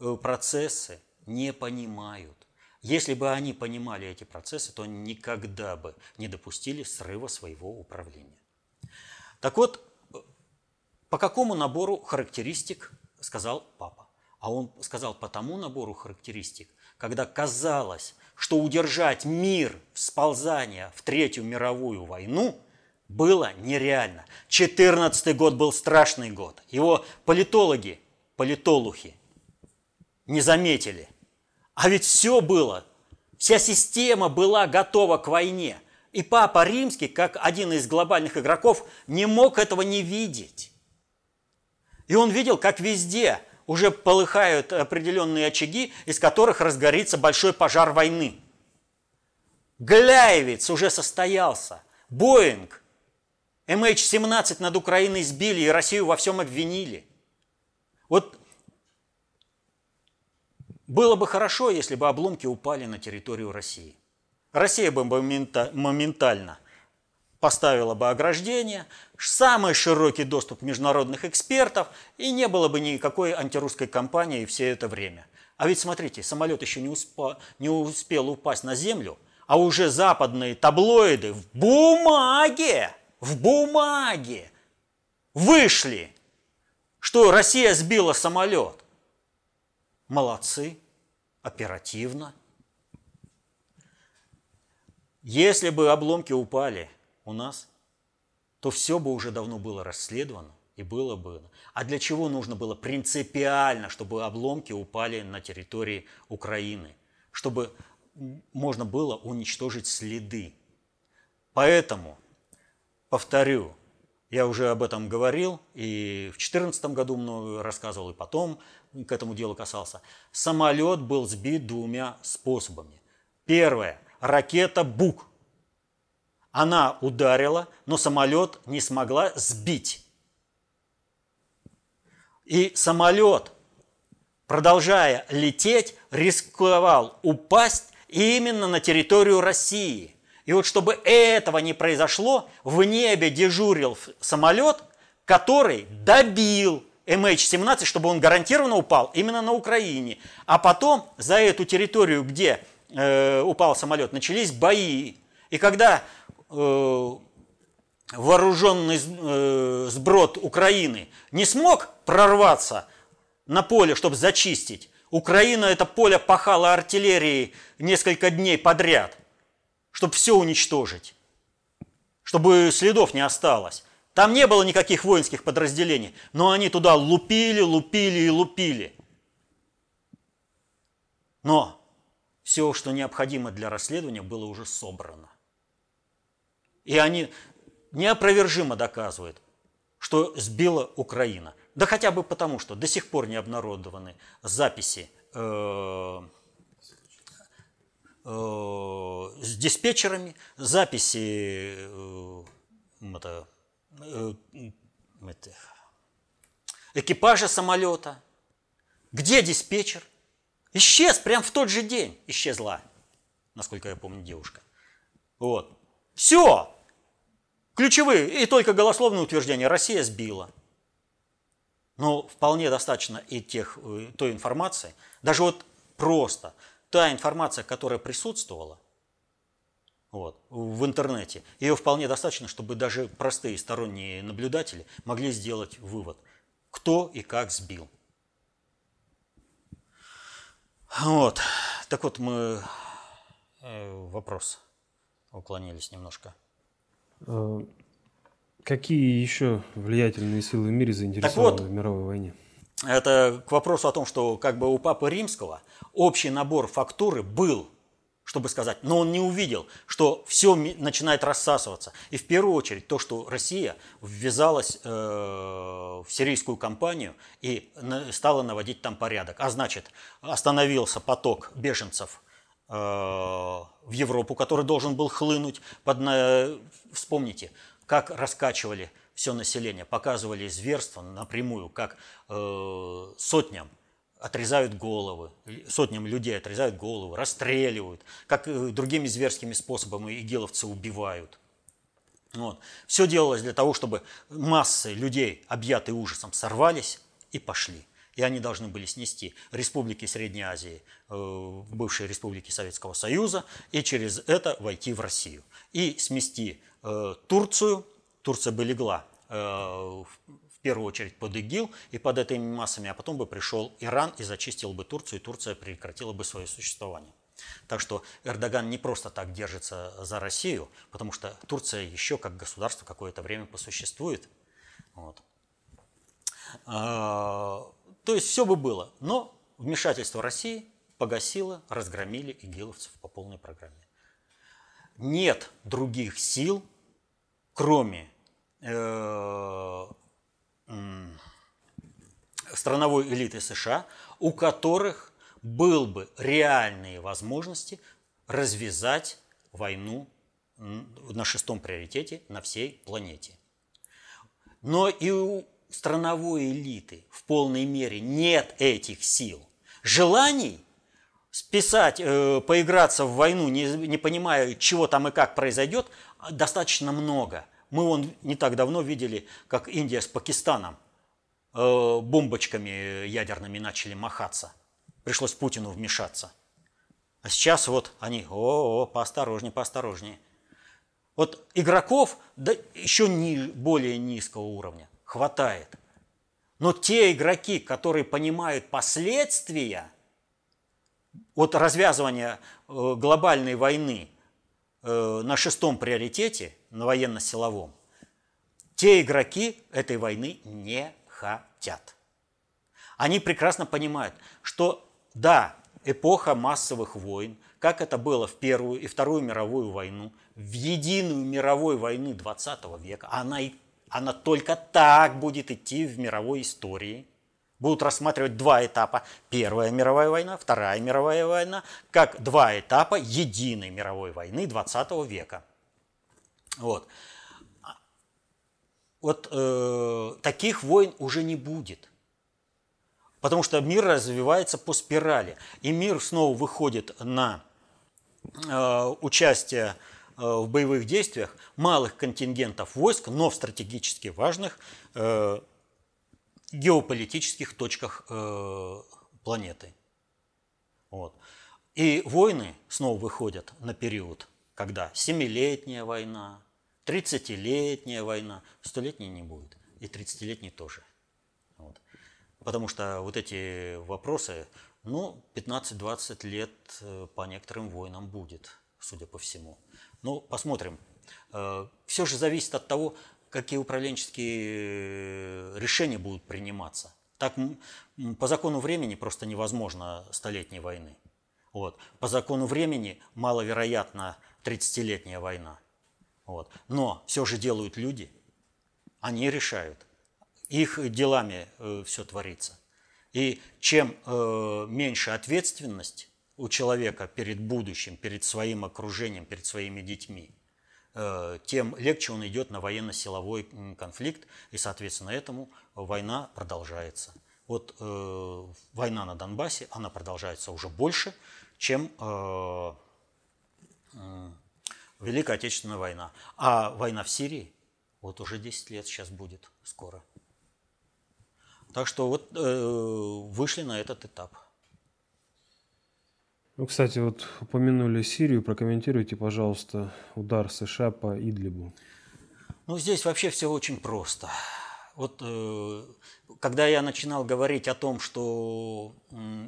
э, процессы не понимают. Если бы они понимали эти процессы, то никогда бы не допустили срыва своего управления. Так вот, по какому набору характеристик сказал папа? А он сказал по тому набору характеристик, когда казалось, что удержать мир в сползания в Третью мировую войну было нереально. 14 год был страшный год. Его политологи, политолухи не заметили. А ведь все было, вся система была готова к войне. И Папа Римский, как один из глобальных игроков, не мог этого не видеть. И он видел, как везде – уже полыхают определенные очаги, из которых разгорится большой пожар войны. Гляевец уже состоялся. Боинг, MH17 над Украиной сбили и Россию во всем обвинили. Вот было бы хорошо, если бы обломки упали на территорию России. Россия бы моментально поставила бы ограждение, самый широкий доступ международных экспертов, и не было бы никакой антирусской кампании все это время. А ведь смотрите, самолет еще не, успа, не успел упасть на землю, а уже западные таблоиды в бумаге, в бумаге вышли, что Россия сбила самолет. Молодцы, оперативно. Если бы обломки упали у нас, то все бы уже давно было расследовано и было бы. А для чего нужно было принципиально, чтобы обломки упали на территории Украины? Чтобы можно было уничтожить следы. Поэтому, повторю, я уже об этом говорил, и в 2014 году много рассказывал, и потом к этому делу касался. Самолет был сбит двумя способами. Первое – ракета «Бук», она ударила, но самолет не смогла сбить. И самолет, продолжая лететь, рисковал упасть именно на территорию России. И вот чтобы этого не произошло, в небе дежурил самолет, который добил MH17, чтобы он гарантированно упал именно на Украине. А потом за эту территорию, где э, упал самолет, начались бои. И когда вооруженный э, сброд Украины не смог прорваться на поле, чтобы зачистить, Украина это поле пахала артиллерией несколько дней подряд, чтобы все уничтожить, чтобы следов не осталось. Там не было никаких воинских подразделений, но они туда лупили, лупили и лупили. Но все, что необходимо для расследования, было уже собрано. И они неопровержимо доказывают, что сбила Украина. Да хотя бы потому, что до сих пор не обнародованы записи э, э, с диспетчерами, записи э, экипажа самолета. Где диспетчер? Исчез прямо в тот же день. Исчезла, насколько я помню, девушка. Вот. Все. Ключевые и только голословные утверждения. Россия сбила. Но вполне достаточно и тех, э, той информации. Даже вот просто та информация, которая присутствовала вот, в интернете, ее вполне достаточно, чтобы даже простые сторонние наблюдатели могли сделать вывод, кто и как сбил. Вот. Так вот, мы э, вопрос уклонились немножко. Э, какие еще влиятельные силы в мире заинтересованы вот, в мировой войне? Это к вопросу о том, что как бы у Папы Римского общий набор фактуры был, чтобы сказать, но он не увидел, что все начинает рассасываться. И в первую очередь то, что Россия ввязалась э, в сирийскую кампанию и стала наводить там порядок. А значит, остановился поток беженцев в Европу, который должен был хлынуть. Под, вспомните, как раскачивали все население, показывали зверство напрямую, как э, сотням отрезают головы, сотням людей отрезают головы, расстреливают, как э, другими зверскими способами игиловцы убивают. Вот. Все делалось для того, чтобы массы людей, объятые ужасом, сорвались и пошли и они должны были снести республики Средней Азии, э, бывшие республики Советского Союза, и через это войти в Россию. И смести э, Турцию, Турция бы легла э, в первую очередь под ИГИЛ и под этими массами, а потом бы пришел Иран и зачистил бы Турцию, и Турция прекратила бы свое существование. Так что Эрдоган не просто так держится за Россию, потому что Турция еще как государство какое-то время посуществует. Вот. То есть все бы было, но вмешательство России погасило, разгромили игиловцев по полной программе. Нет других сил, кроме э, страновой элиты США, у которых был бы реальные возможности развязать войну на шестом приоритете на всей планете. Но и у страновой элиты в полной мере нет этих сил. Желаний списать, э, поиграться в войну, не, не понимая, чего там и как произойдет, достаточно много. Мы вон не так давно видели, как Индия с Пакистаном э, бомбочками ядерными начали махаться. Пришлось Путину вмешаться. А сейчас вот они, о, о поосторожнее, поосторожнее. Вот игроков да, еще ни, более низкого уровня хватает. Но те игроки, которые понимают последствия от развязывания э, глобальной войны э, на шестом приоритете, на военно-силовом, те игроки этой войны не хотят. Они прекрасно понимают, что да, эпоха массовых войн, как это было в Первую и Вторую мировую войну, в единую мировую войну 20 века, она и она только так будет идти в мировой истории. Будут рассматривать два этапа. Первая мировая война, Вторая мировая война, как два этапа единой мировой войны 20 века. Вот. Вот э, таких войн уже не будет. Потому что мир развивается по спирали. И мир снова выходит на э, участие в боевых действиях малых контингентов войск, но в стратегически важных э, геополитических точках э, планеты. Вот. И войны снова выходят на период, когда семилетняя война, 30-летняя война, столетней не будет, и 30-летней тоже. Вот. Потому что вот эти вопросы, ну, 15-20 лет по некоторым войнам будет, судя по всему. Ну, посмотрим. Э, Все же зависит от того, какие управленческие решения будут приниматься. Так по закону времени просто невозможно столетней войны. Вот. По закону времени маловероятна 30-летняя война. Вот. Но все же делают люди, они решают. Их делами э, все творится. И чем э, меньше ответственность у человека перед будущим, перед своим окружением, перед своими детьми, э, тем легче он идет на военно-силовой конфликт, и, соответственно, этому война продолжается. Вот э, война на Донбассе, она продолжается уже больше, чем э, э, Великая Отечественная война. А война в Сирии вот уже 10 лет сейчас будет скоро. Так что вот э, вышли на этот этап. Ну, кстати, вот упомянули Сирию. Прокомментируйте, пожалуйста, удар США по Идлибу. Ну, здесь вообще все очень просто. Вот э, когда я начинал говорить о том, что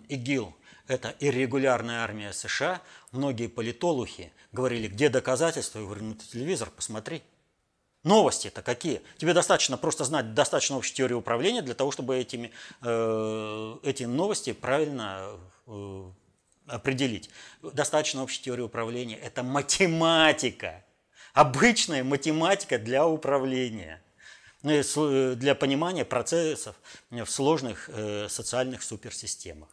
ИГИЛ – это иррегулярная армия США, многие политологи говорили, где доказательства? Я говорю, ну, ты телевизор посмотри. Новости-то какие? Тебе достаточно просто знать достаточно общей теории управления для того, чтобы этими, э, эти новости правильно э, определить. Достаточно общей теории управления. Это математика. Обычная математика для управления. Ну э, для понимания процессов в сложных э, социальных суперсистемах.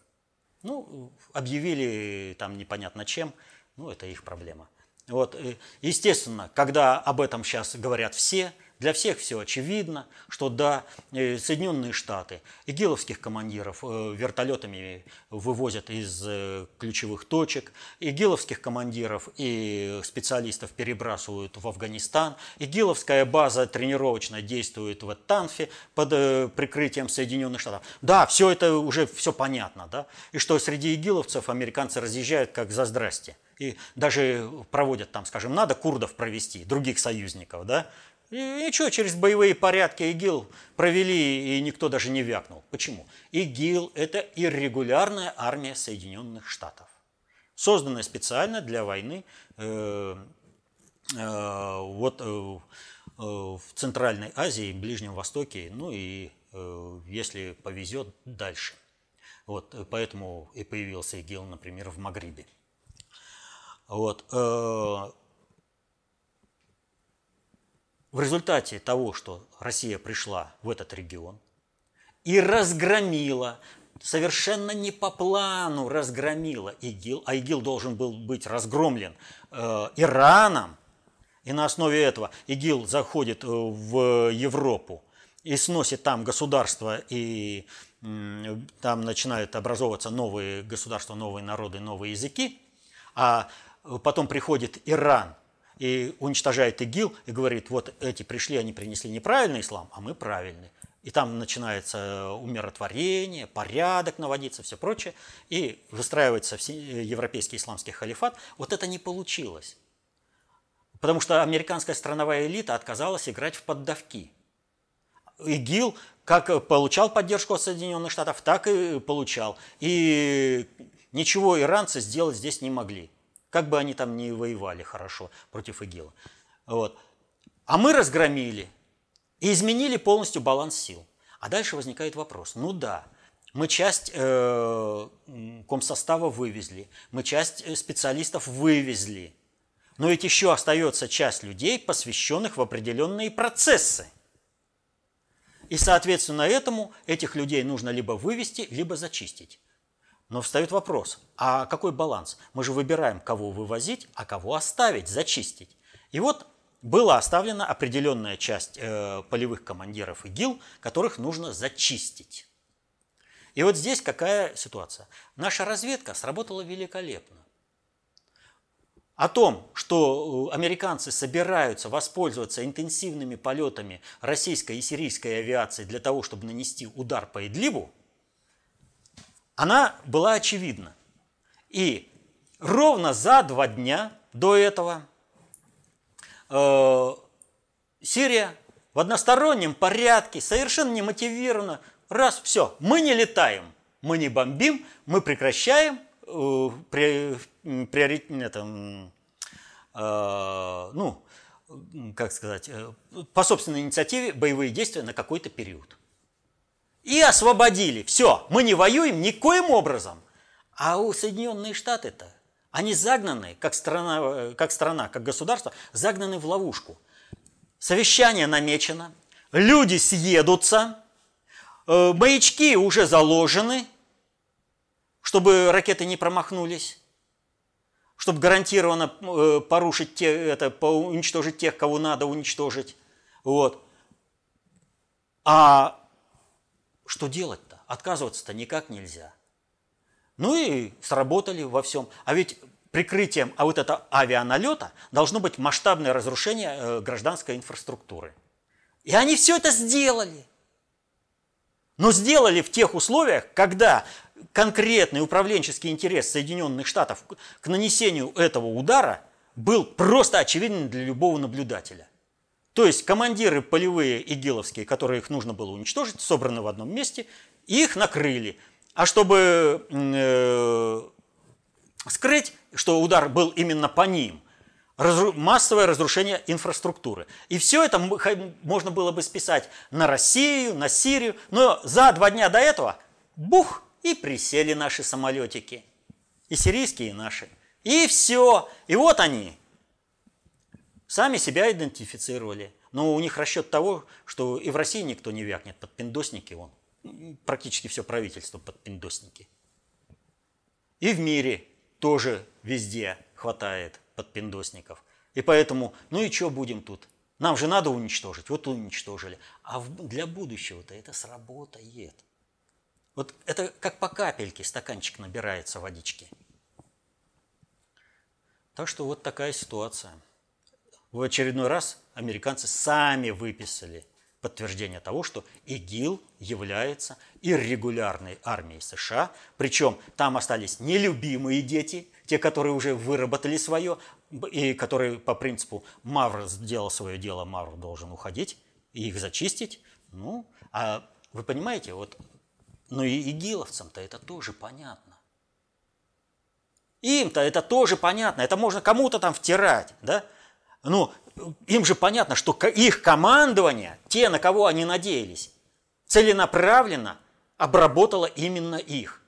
Ну, объявили там непонятно чем, ну, это их проблема. Вот, э, естественно, когда об этом сейчас говорят все, для всех все очевидно, что да, э, Соединенные Штаты игиловских командиров э, вертолетами вывозят из э, ключевых точек, игиловских командиров и специалистов перебрасывают в Афганистан, игиловская база тренировочно действует в Танфе под прикрытием Соединенных Штатов. Да, все это уже все понятно, да, и что среди игиловцев американцы разъезжают как за здрасте. И даже проводят там, скажем, надо курдов провести, других союзников, да, и ничего, через боевые порядки ИГИЛ провели, и никто даже не вякнул. Почему? ИГИЛ – это иррегулярная армия Соединенных Штатов, созданная специально для войны э, э, вот, э, э в Центральной Азии, Ближнем Востоке, ну и, э, если повезет, дальше. Вот, поэтому и появился ИГИЛ, например, в Магрибе. Вот, э, в результате того, что Россия пришла в этот регион и разгромила, совершенно не по плану разгромила ИГИЛ, а ИГИЛ должен был быть разгромлен э, Ираном, и на основе этого ИГИЛ заходит э, в Европу и сносит там государство, и э, там начинают образовываться новые государства, новые народы, новые языки, а потом приходит Иран – и уничтожает ИГИЛ и говорит, вот эти пришли, они принесли неправильный ислам, а мы правильный. И там начинается умиротворение, порядок наводиться, все прочее, и выстраивается европейский исламский халифат. Вот это не получилось. Потому что американская страновая элита отказалась играть в поддавки. ИГИЛ как получал поддержку от Соединенных Штатов, так и получал. И ничего иранцы сделать здесь не могли как бы они там ни воевали хорошо против ИГИЛа. Вот. А мы разгромили и изменили полностью баланс сил. А дальше возникает вопрос. Ну да, мы часть э, комсостава вывезли, мы часть э, специалистов вывезли, но ведь еще остается часть людей, посвященных в определенные процессы. И, соответственно, этому этих людей нужно либо вывести, либо зачистить. Но встает вопрос, а какой баланс? Мы же выбираем, кого вывозить, а кого оставить, зачистить. И вот была оставлена определенная часть э, полевых командиров ИГИЛ, которых нужно зачистить. И вот здесь какая ситуация? Наша разведка сработала великолепно. О том, что э, американцы собираются воспользоваться интенсивными полетами российской и сирийской авиации для того, чтобы нанести удар по Идлибу – она была очевидна. И ровно за два дня до этого э, Сирия в одностороннем порядке, совершенно немотивированно, раз, все, мы не летаем, мы не бомбим, мы прекращаем э, при, э, ну, как сказать, э, по собственной инициативе боевые действия на какой-то период и освободили. Все, мы не воюем никоим образом. А у Соединенные Штаты-то, они загнаны, как страна, как страна, как государство, загнаны в ловушку. Совещание намечено, люди съедутся, э, маячки уже заложены, чтобы ракеты не промахнулись. чтобы гарантированно э, порушить те, это, уничтожить тех, кого надо уничтожить. Вот. А что делать-то? Отказываться-то никак нельзя. Ну и сработали во всем. А ведь прикрытием а вот это авианалета должно быть масштабное разрушение э, гражданской инфраструктуры. И они все это сделали. Но сделали в тех условиях, когда конкретный управленческий интерес Соединенных Штатов к нанесению этого удара был просто очевиден для любого наблюдателя. То есть командиры полевые игиловские, которые их нужно было уничтожить, собраны в одном месте, их накрыли. А чтобы э, скрыть, что удар был именно по ним, разру, массовое разрушение инфраструктуры. И все это можно было бы списать на Россию, на Сирию, но за два дня до этого, бух, и присели наши самолетики. И сирийские, и наши. И все. И вот они. Сами себя идентифицировали. Но у них расчет того, что и в России никто не вякнет под пиндосники. Он. Практически все правительство под пиндосники. И в мире тоже везде хватает подпиндосников. И поэтому, ну и что будем тут? Нам же надо уничтожить, вот уничтожили. А для будущего-то это сработает. Вот это как по капельке стаканчик набирается водички. Так что вот такая ситуация. В очередной раз американцы сами выписали подтверждение того, что ИГИЛ является иррегулярной армией США. Причем там остались нелюбимые дети, те, которые уже выработали свое, и которые по принципу Мавр сделал свое дело, Мавр должен уходить, и их зачистить. Ну, а вы понимаете, вот, ну и игиловцам-то это тоже понятно. Им-то это тоже понятно, это можно кому-то там втирать, да? Ну, им же понятно, что их командование, те, на кого они надеялись, целенаправленно обработало именно их.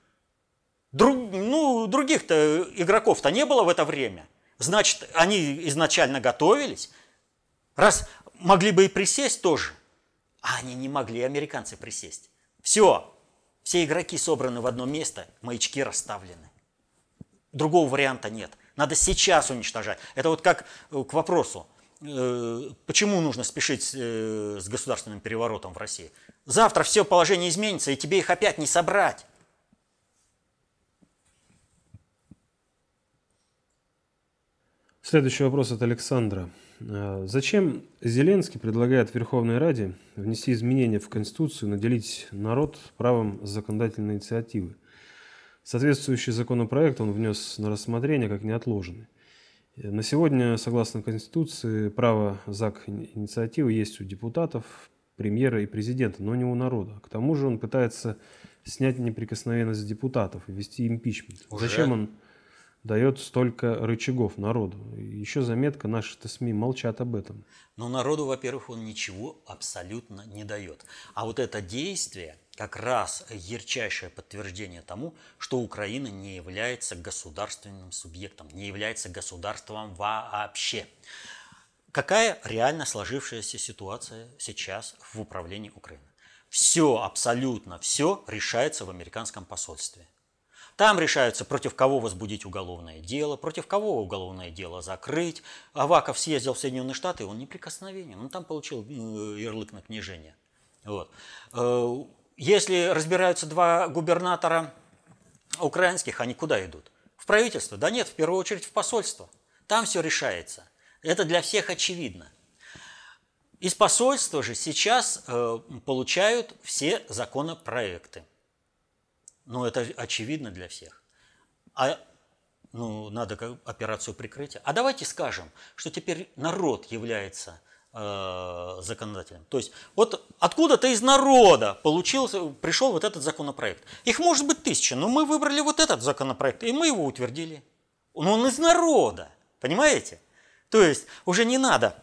Друг, ну, других-то игроков-то не было в это время. Значит, они изначально готовились. Раз могли бы и присесть тоже. А они не могли, американцы, присесть. Все, все игроки собраны в одно место, маячки расставлены. Другого варианта нет. Надо сейчас уничтожать. Это вот как э, к вопросу, э, почему нужно спешить э, с государственным переворотом в России. Завтра все положение изменится, и тебе их опять не собрать. Следующий вопрос от Александра. Зачем Зеленский предлагает Верховной Раде внести изменения в Конституцию, наделить народ правом законодательной инициативы? Соответствующий законопроект он внес на рассмотрение как неотложенный. На сегодня, согласно Конституции, право ЗАГ инициативы есть у депутатов, премьера и президента, но не у народа. К тому же он пытается снять неприкосновенность депутатов и ввести импичмент. Уже? Зачем он дает столько рычагов народу. Еще заметка, наши-то СМИ молчат об этом. Но народу, во-первых, он ничего абсолютно не дает. А вот это действие как раз ярчайшее подтверждение тому, что Украина не является государственным субъектом, не является государством вообще. Какая реально сложившаяся ситуация сейчас в управлении Украины? Все, абсолютно все решается в американском посольстве. Там решаются, против кого возбудить уголовное дело, против кого уголовное дело закрыть. Аваков съездил в Соединенные Штаты, он неприкосновенен, он там получил ярлык на княжение. Вот. Э, если разбираются два губернатора украинских, они куда идут? В правительство? Да нет, в первую очередь в посольство. Там все решается. Это для всех очевидно. Из посольства же сейчас э, получают все законопроекты. Ну, это очевидно для всех. А ну, надо операцию прикрытия. А давайте скажем, что теперь народ является э, законодателем. То есть вот откуда-то из народа получился, пришел вот этот законопроект. Их может быть тысяча, но мы выбрали вот этот законопроект, и мы его утвердили. Но он из народа, понимаете? То есть уже не надо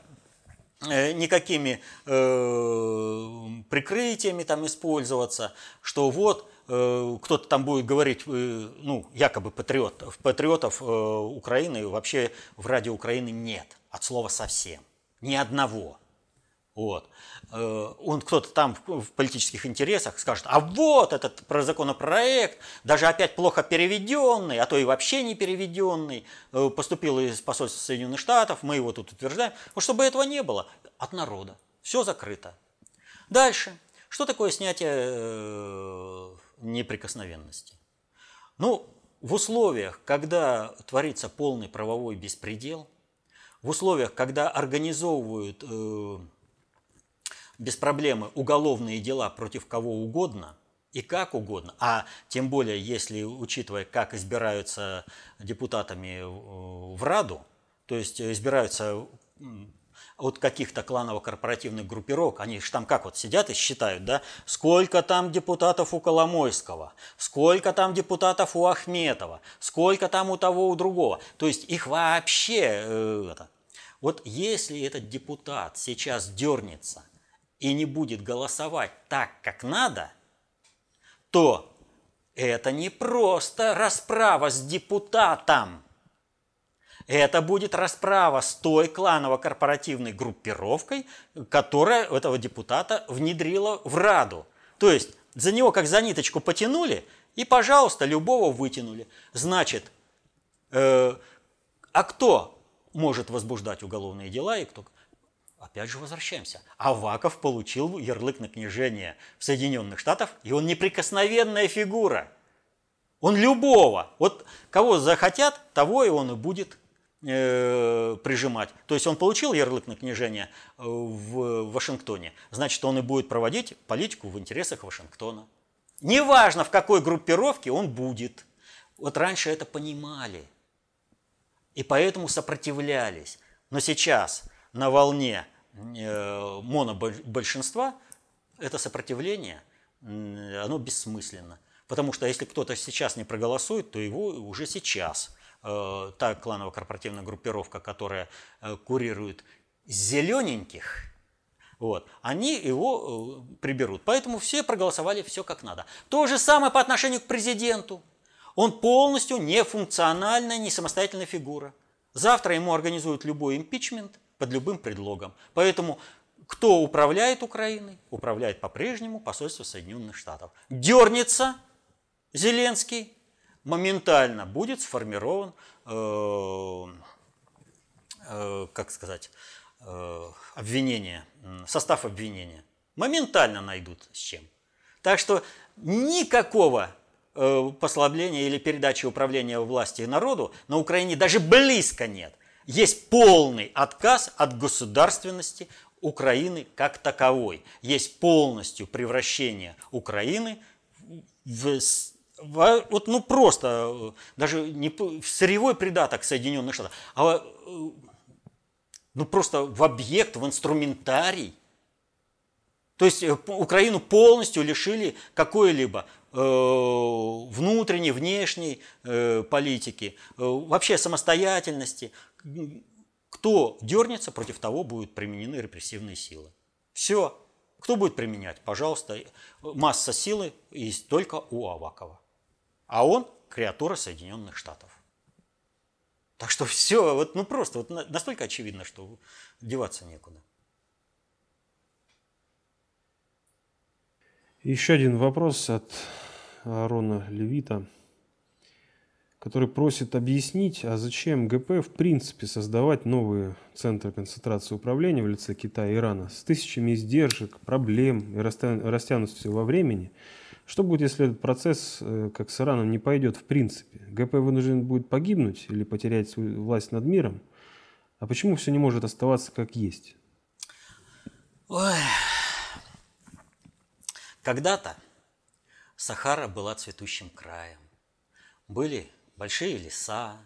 э, никакими э, прикрытиями там использоваться, что вот кто-то там будет говорить, э, ну, якобы патриот, патриотов э, Украины вообще в Радио Украины нет, от слова совсем, ни одного. Вот. Э, он кто-то там в политических интересах скажет, а вот этот законопроект, даже опять плохо переведенный, а то и вообще не переведенный, э, поступил из посольства Соединенных Штатов, мы его тут утверждаем. Вот чтобы этого не было, от народа. Все закрыто. Дальше. Что такое снятие э, неприкосновенности? Ну, в условиях, когда творится полный правовой беспредел, в условиях, когда организовывают без проблемы уголовные дела против кого угодно и как угодно, а тем более, если учитывая, как избираются депутатами в Раду, то есть избираются от каких-то кланово-корпоративных группировок, они же там как вот сидят и считают, да, сколько там депутатов у Коломойского, сколько там депутатов у Ахметова, сколько там у того, у другого. То есть их вообще э, это. Вот если этот депутат сейчас дернется и не будет голосовать так, как надо, то это не просто расправа с депутатом. Это будет расправа с той кланово-корпоративной группировкой, которая этого депутата внедрила в Раду. То есть за него как за ниточку потянули, и, пожалуйста, любого вытянули. Значит, э, а кто может возбуждать уголовные дела и кто? Опять же возвращаемся. Аваков получил ярлык на княжение в Соединенных Штатах, и он неприкосновенная фигура. Он любого, вот кого захотят, того и он и будет э, прижимать. То есть он получил ярлык на княжение э, в Вашингтоне, значит, он и будет проводить политику в интересах Вашингтона. Неважно, в какой группировке он будет. Вот раньше это понимали. И поэтому сопротивлялись. Но сейчас на волне Э, монобольшинства, это сопротивление, оно бессмысленно. Потому что если кто-то сейчас не проголосует, то его уже сейчас та кланово-корпоративная группировка, которая э, курирует зелененьких, вот, они его приберут. Поэтому все проголосовали все как надо. То же самое по отношению к президенту. Он полностью нефункциональная, не самостоятельная фигура. Завтра ему организуют любой импичмент, под любым предлогом. Поэтому кто управляет Украиной? Управляет по-прежнему посольство Соединенных Штатов. Дернется Зеленский, моментально будет сформирован, э, э, как сказать, э, обвинение, состав обвинения. Моментально найдут с чем. Так что никакого послабления или передачи управления власти народу на Украине даже близко нет есть полный отказ от государственности Украины как таковой. Есть полностью превращение Украины в вот, ну просто даже не сырьевой придаток Соединенных Штатов, а ну просто в объект, в инструментарий. То есть э, Украину полностью лишили какой-либо э, внутренней, внешней э, политики, вообще самостоятельности, кто дернется, против того будут применены репрессивные силы. Все. Кто будет применять? Пожалуйста, масса силы есть только у Авакова. А он креатура Соединенных Штатов. Так что все, вот, ну просто вот настолько очевидно, что деваться некуда. Еще один вопрос от Арона Левита который просит объяснить, а зачем ГП в принципе создавать новые центры концентрации управления в лице Китая и Ирана с тысячами издержек, проблем и растянутостью во времени. Что будет, если этот процесс, э, как с Ираном, не пойдет в принципе? ГП вынужден будет погибнуть или потерять свою власть над миром? А почему все не может оставаться как есть? Ой. Когда-то Сахара была цветущим краем. Были большие леса,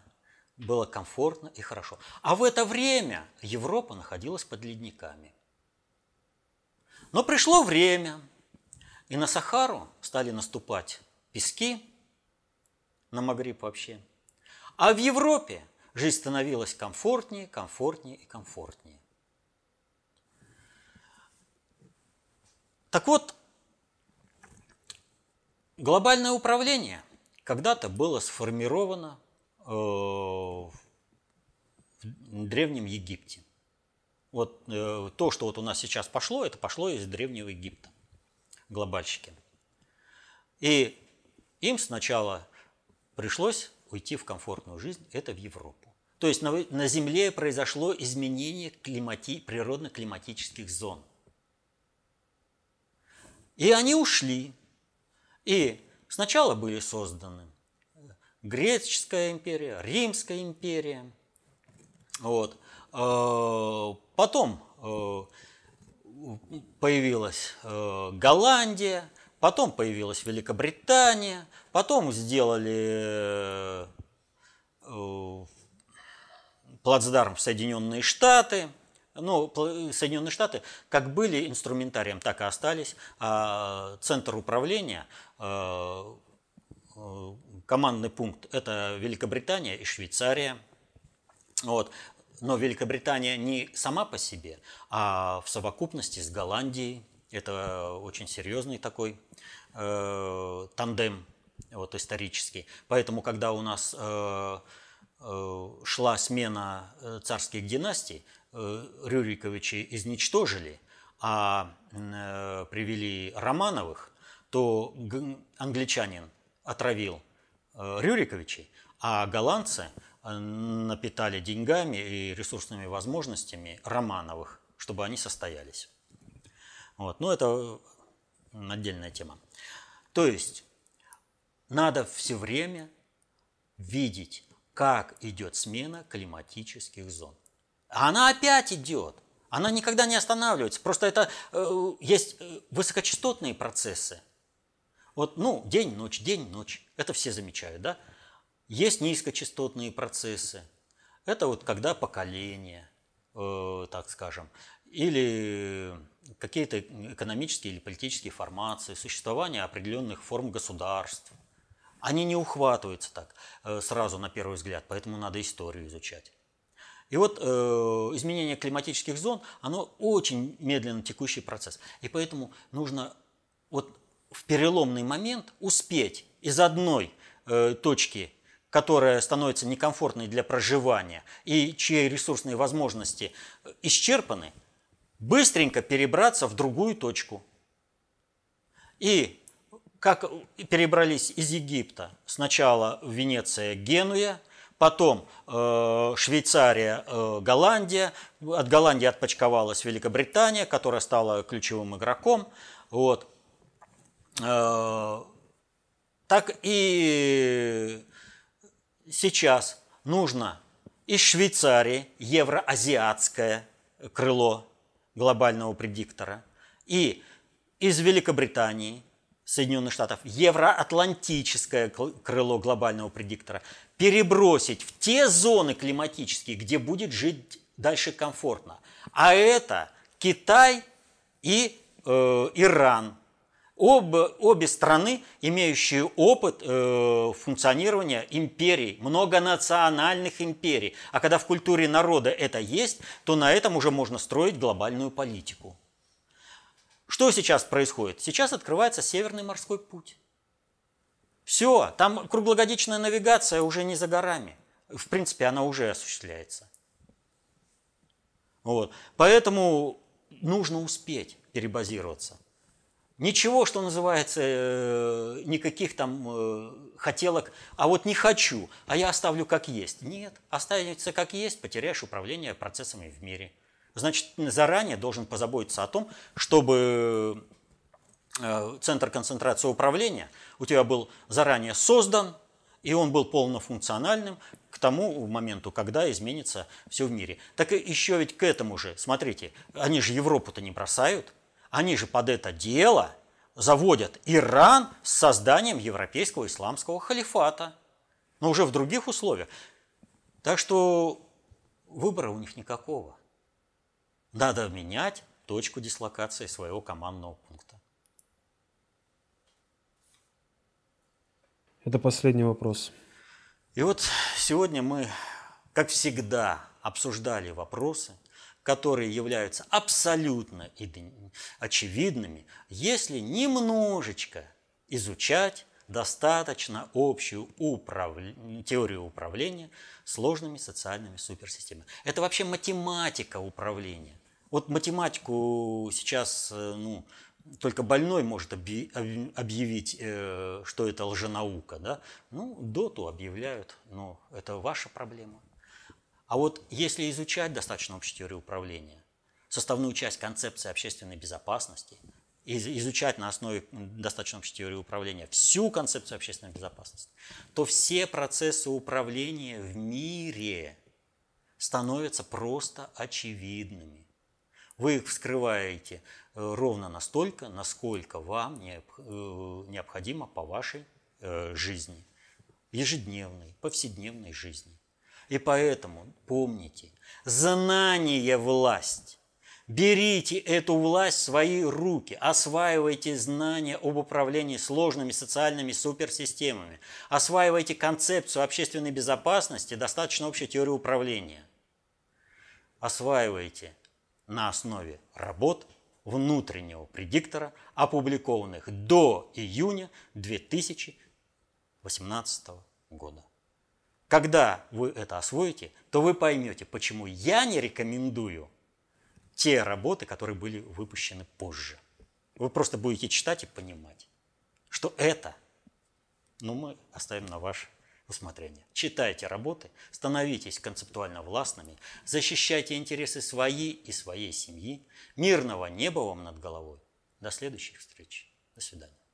было комфортно и хорошо. А в это время Европа находилась под ледниками. Но пришло время, и на Сахару стали наступать пески, на Магриб вообще. А в Европе жизнь становилась комфортнее, комфортнее и комфортнее. Так вот, глобальное управление когда-то было сформировано э, в Древнем Египте. Вот э, то, что вот у нас сейчас пошло, это пошло из Древнего Египта, глобальщики. И им сначала пришлось уйти в комфортную жизнь, это в Европу. То есть на, на Земле произошло изменение климати, природно-климатических зон. И они ушли. И сначала были созданы Греческая империя, Римская империя. Вот. Э, потом э, появилась э, Голландия, потом появилась Великобритания, потом сделали плацдарм в Соединенные Штаты. Ну, Соединенные Штаты как были инструментарием, так и остались. А центр управления, командный пункт – это Великобритания и Швейцария. Вот. Но Великобритания не сама по себе, а в совокупности с Голландией. Это очень серьезный такой э, тандем вот, исторический. Поэтому, когда у нас э, э, шла смена э, царских династий, э, Рюриковичи изничтожили, а э, привели Романовых, то англичанин отравил э, Рюриковичей, а голландцы – напитали деньгами и ресурсными возможностями Романовых, чтобы они состоялись. Вот. Но это отдельная тема. То есть надо все время видеть, как идет смена климатических зон. А она опять идет. Она никогда не останавливается. Просто это э, есть э, высокочастотные процессы. Вот, ну, день-ночь, день-ночь. Это все замечают, да? Есть низкочастотные процессы. Это вот когда поколение, э, так скажем, или какие-то экономические или политические формации, существование определенных форм государств. Они не ухватываются так э, сразу на первый взгляд, поэтому надо историю изучать. И вот э, изменение климатических зон, оно очень медленно текущий процесс. И поэтому нужно вот в переломный момент успеть из одной э, точки которая становится некомфортной для проживания и чьи ресурсные возможности исчерпаны, быстренько перебраться в другую точку. И как перебрались из Египта, сначала Венеция, Генуя, потом э, Швейцария, э, Голландия, от Голландии отпочковалась Великобритания, которая стала ключевым игроком. Вот. Э, так и сейчас нужно из Швейцарии евроазиатское крыло глобального предиктора и из Великобритании, Соединенных Штатов, евроатлантическое крыло глобального предиктора перебросить в те зоны климатические, где будет жить дальше комфортно. А это Китай и э, Иран – Оба, обе страны, имеющие опыт э, функционирования империй, многонациональных империй. А когда в культуре народа это есть, то на этом уже можно строить глобальную политику. Что сейчас происходит? Сейчас открывается Северный морской путь. Все, там круглогодичная навигация уже не за горами. В принципе, она уже осуществляется. Вот. Поэтому нужно успеть перебазироваться. Ничего, что называется, э, никаких там э, хотелок, а вот не хочу, а я оставлю как есть. Нет, останется как есть, потеряешь управление процессами в мире. Значит, заранее должен позаботиться о том, чтобы э, центр концентрации управления у тебя был заранее создан, и он был полнофункциональным к тому моменту, когда изменится все в мире. Так еще ведь к этому же, смотрите, они же Европу-то не бросают, они же под это дело заводят Иран с созданием европейского исламского халифата, но уже в других условиях. Так что выбора у них никакого. Надо менять точку дислокации своего командного пункта. Это последний вопрос. И вот сегодня мы, как всегда, обсуждали вопросы – которые являются абсолютно очевидными, если немножечко изучать достаточно общую управ... теорию управления сложными социальными суперсистемами. Это вообще математика управления. Вот математику сейчас э, ну, только больной может объявить, э, что это лженаука. Да? Ну, доту объявляют, но это ваша проблема. А вот если изучать достаточно общую теорию управления, составную часть концепции общественной безопасности, изучать на основе достаточно общей теории управления всю концепцию общественной безопасности, то все процессы управления в мире становятся просто очевидными. Вы их вскрываете э, ровно настолько, насколько вам э, необходимо по вашей э, жизни, ежедневной, повседневной жизни. И поэтому помните, знание – власть. Берите эту власть в свои руки, осваивайте знания об управлении сложными социальными суперсистемами, осваивайте концепцию общественной безопасности, достаточно общей теории управления. Осваивайте на основе работ внутреннего предиктора, опубликованных до июня 2018 года. Когда вы это освоите, то вы поймете, почему я не рекомендую те работы, которые были выпущены позже. Вы просто будете читать и понимать, что это, ну, мы оставим на ваше усмотрение. Читайте работы, становитесь концептуально властными, защищайте интересы свои и своей семьи. Мирного неба вам над головой. До следующих встреч. До свидания.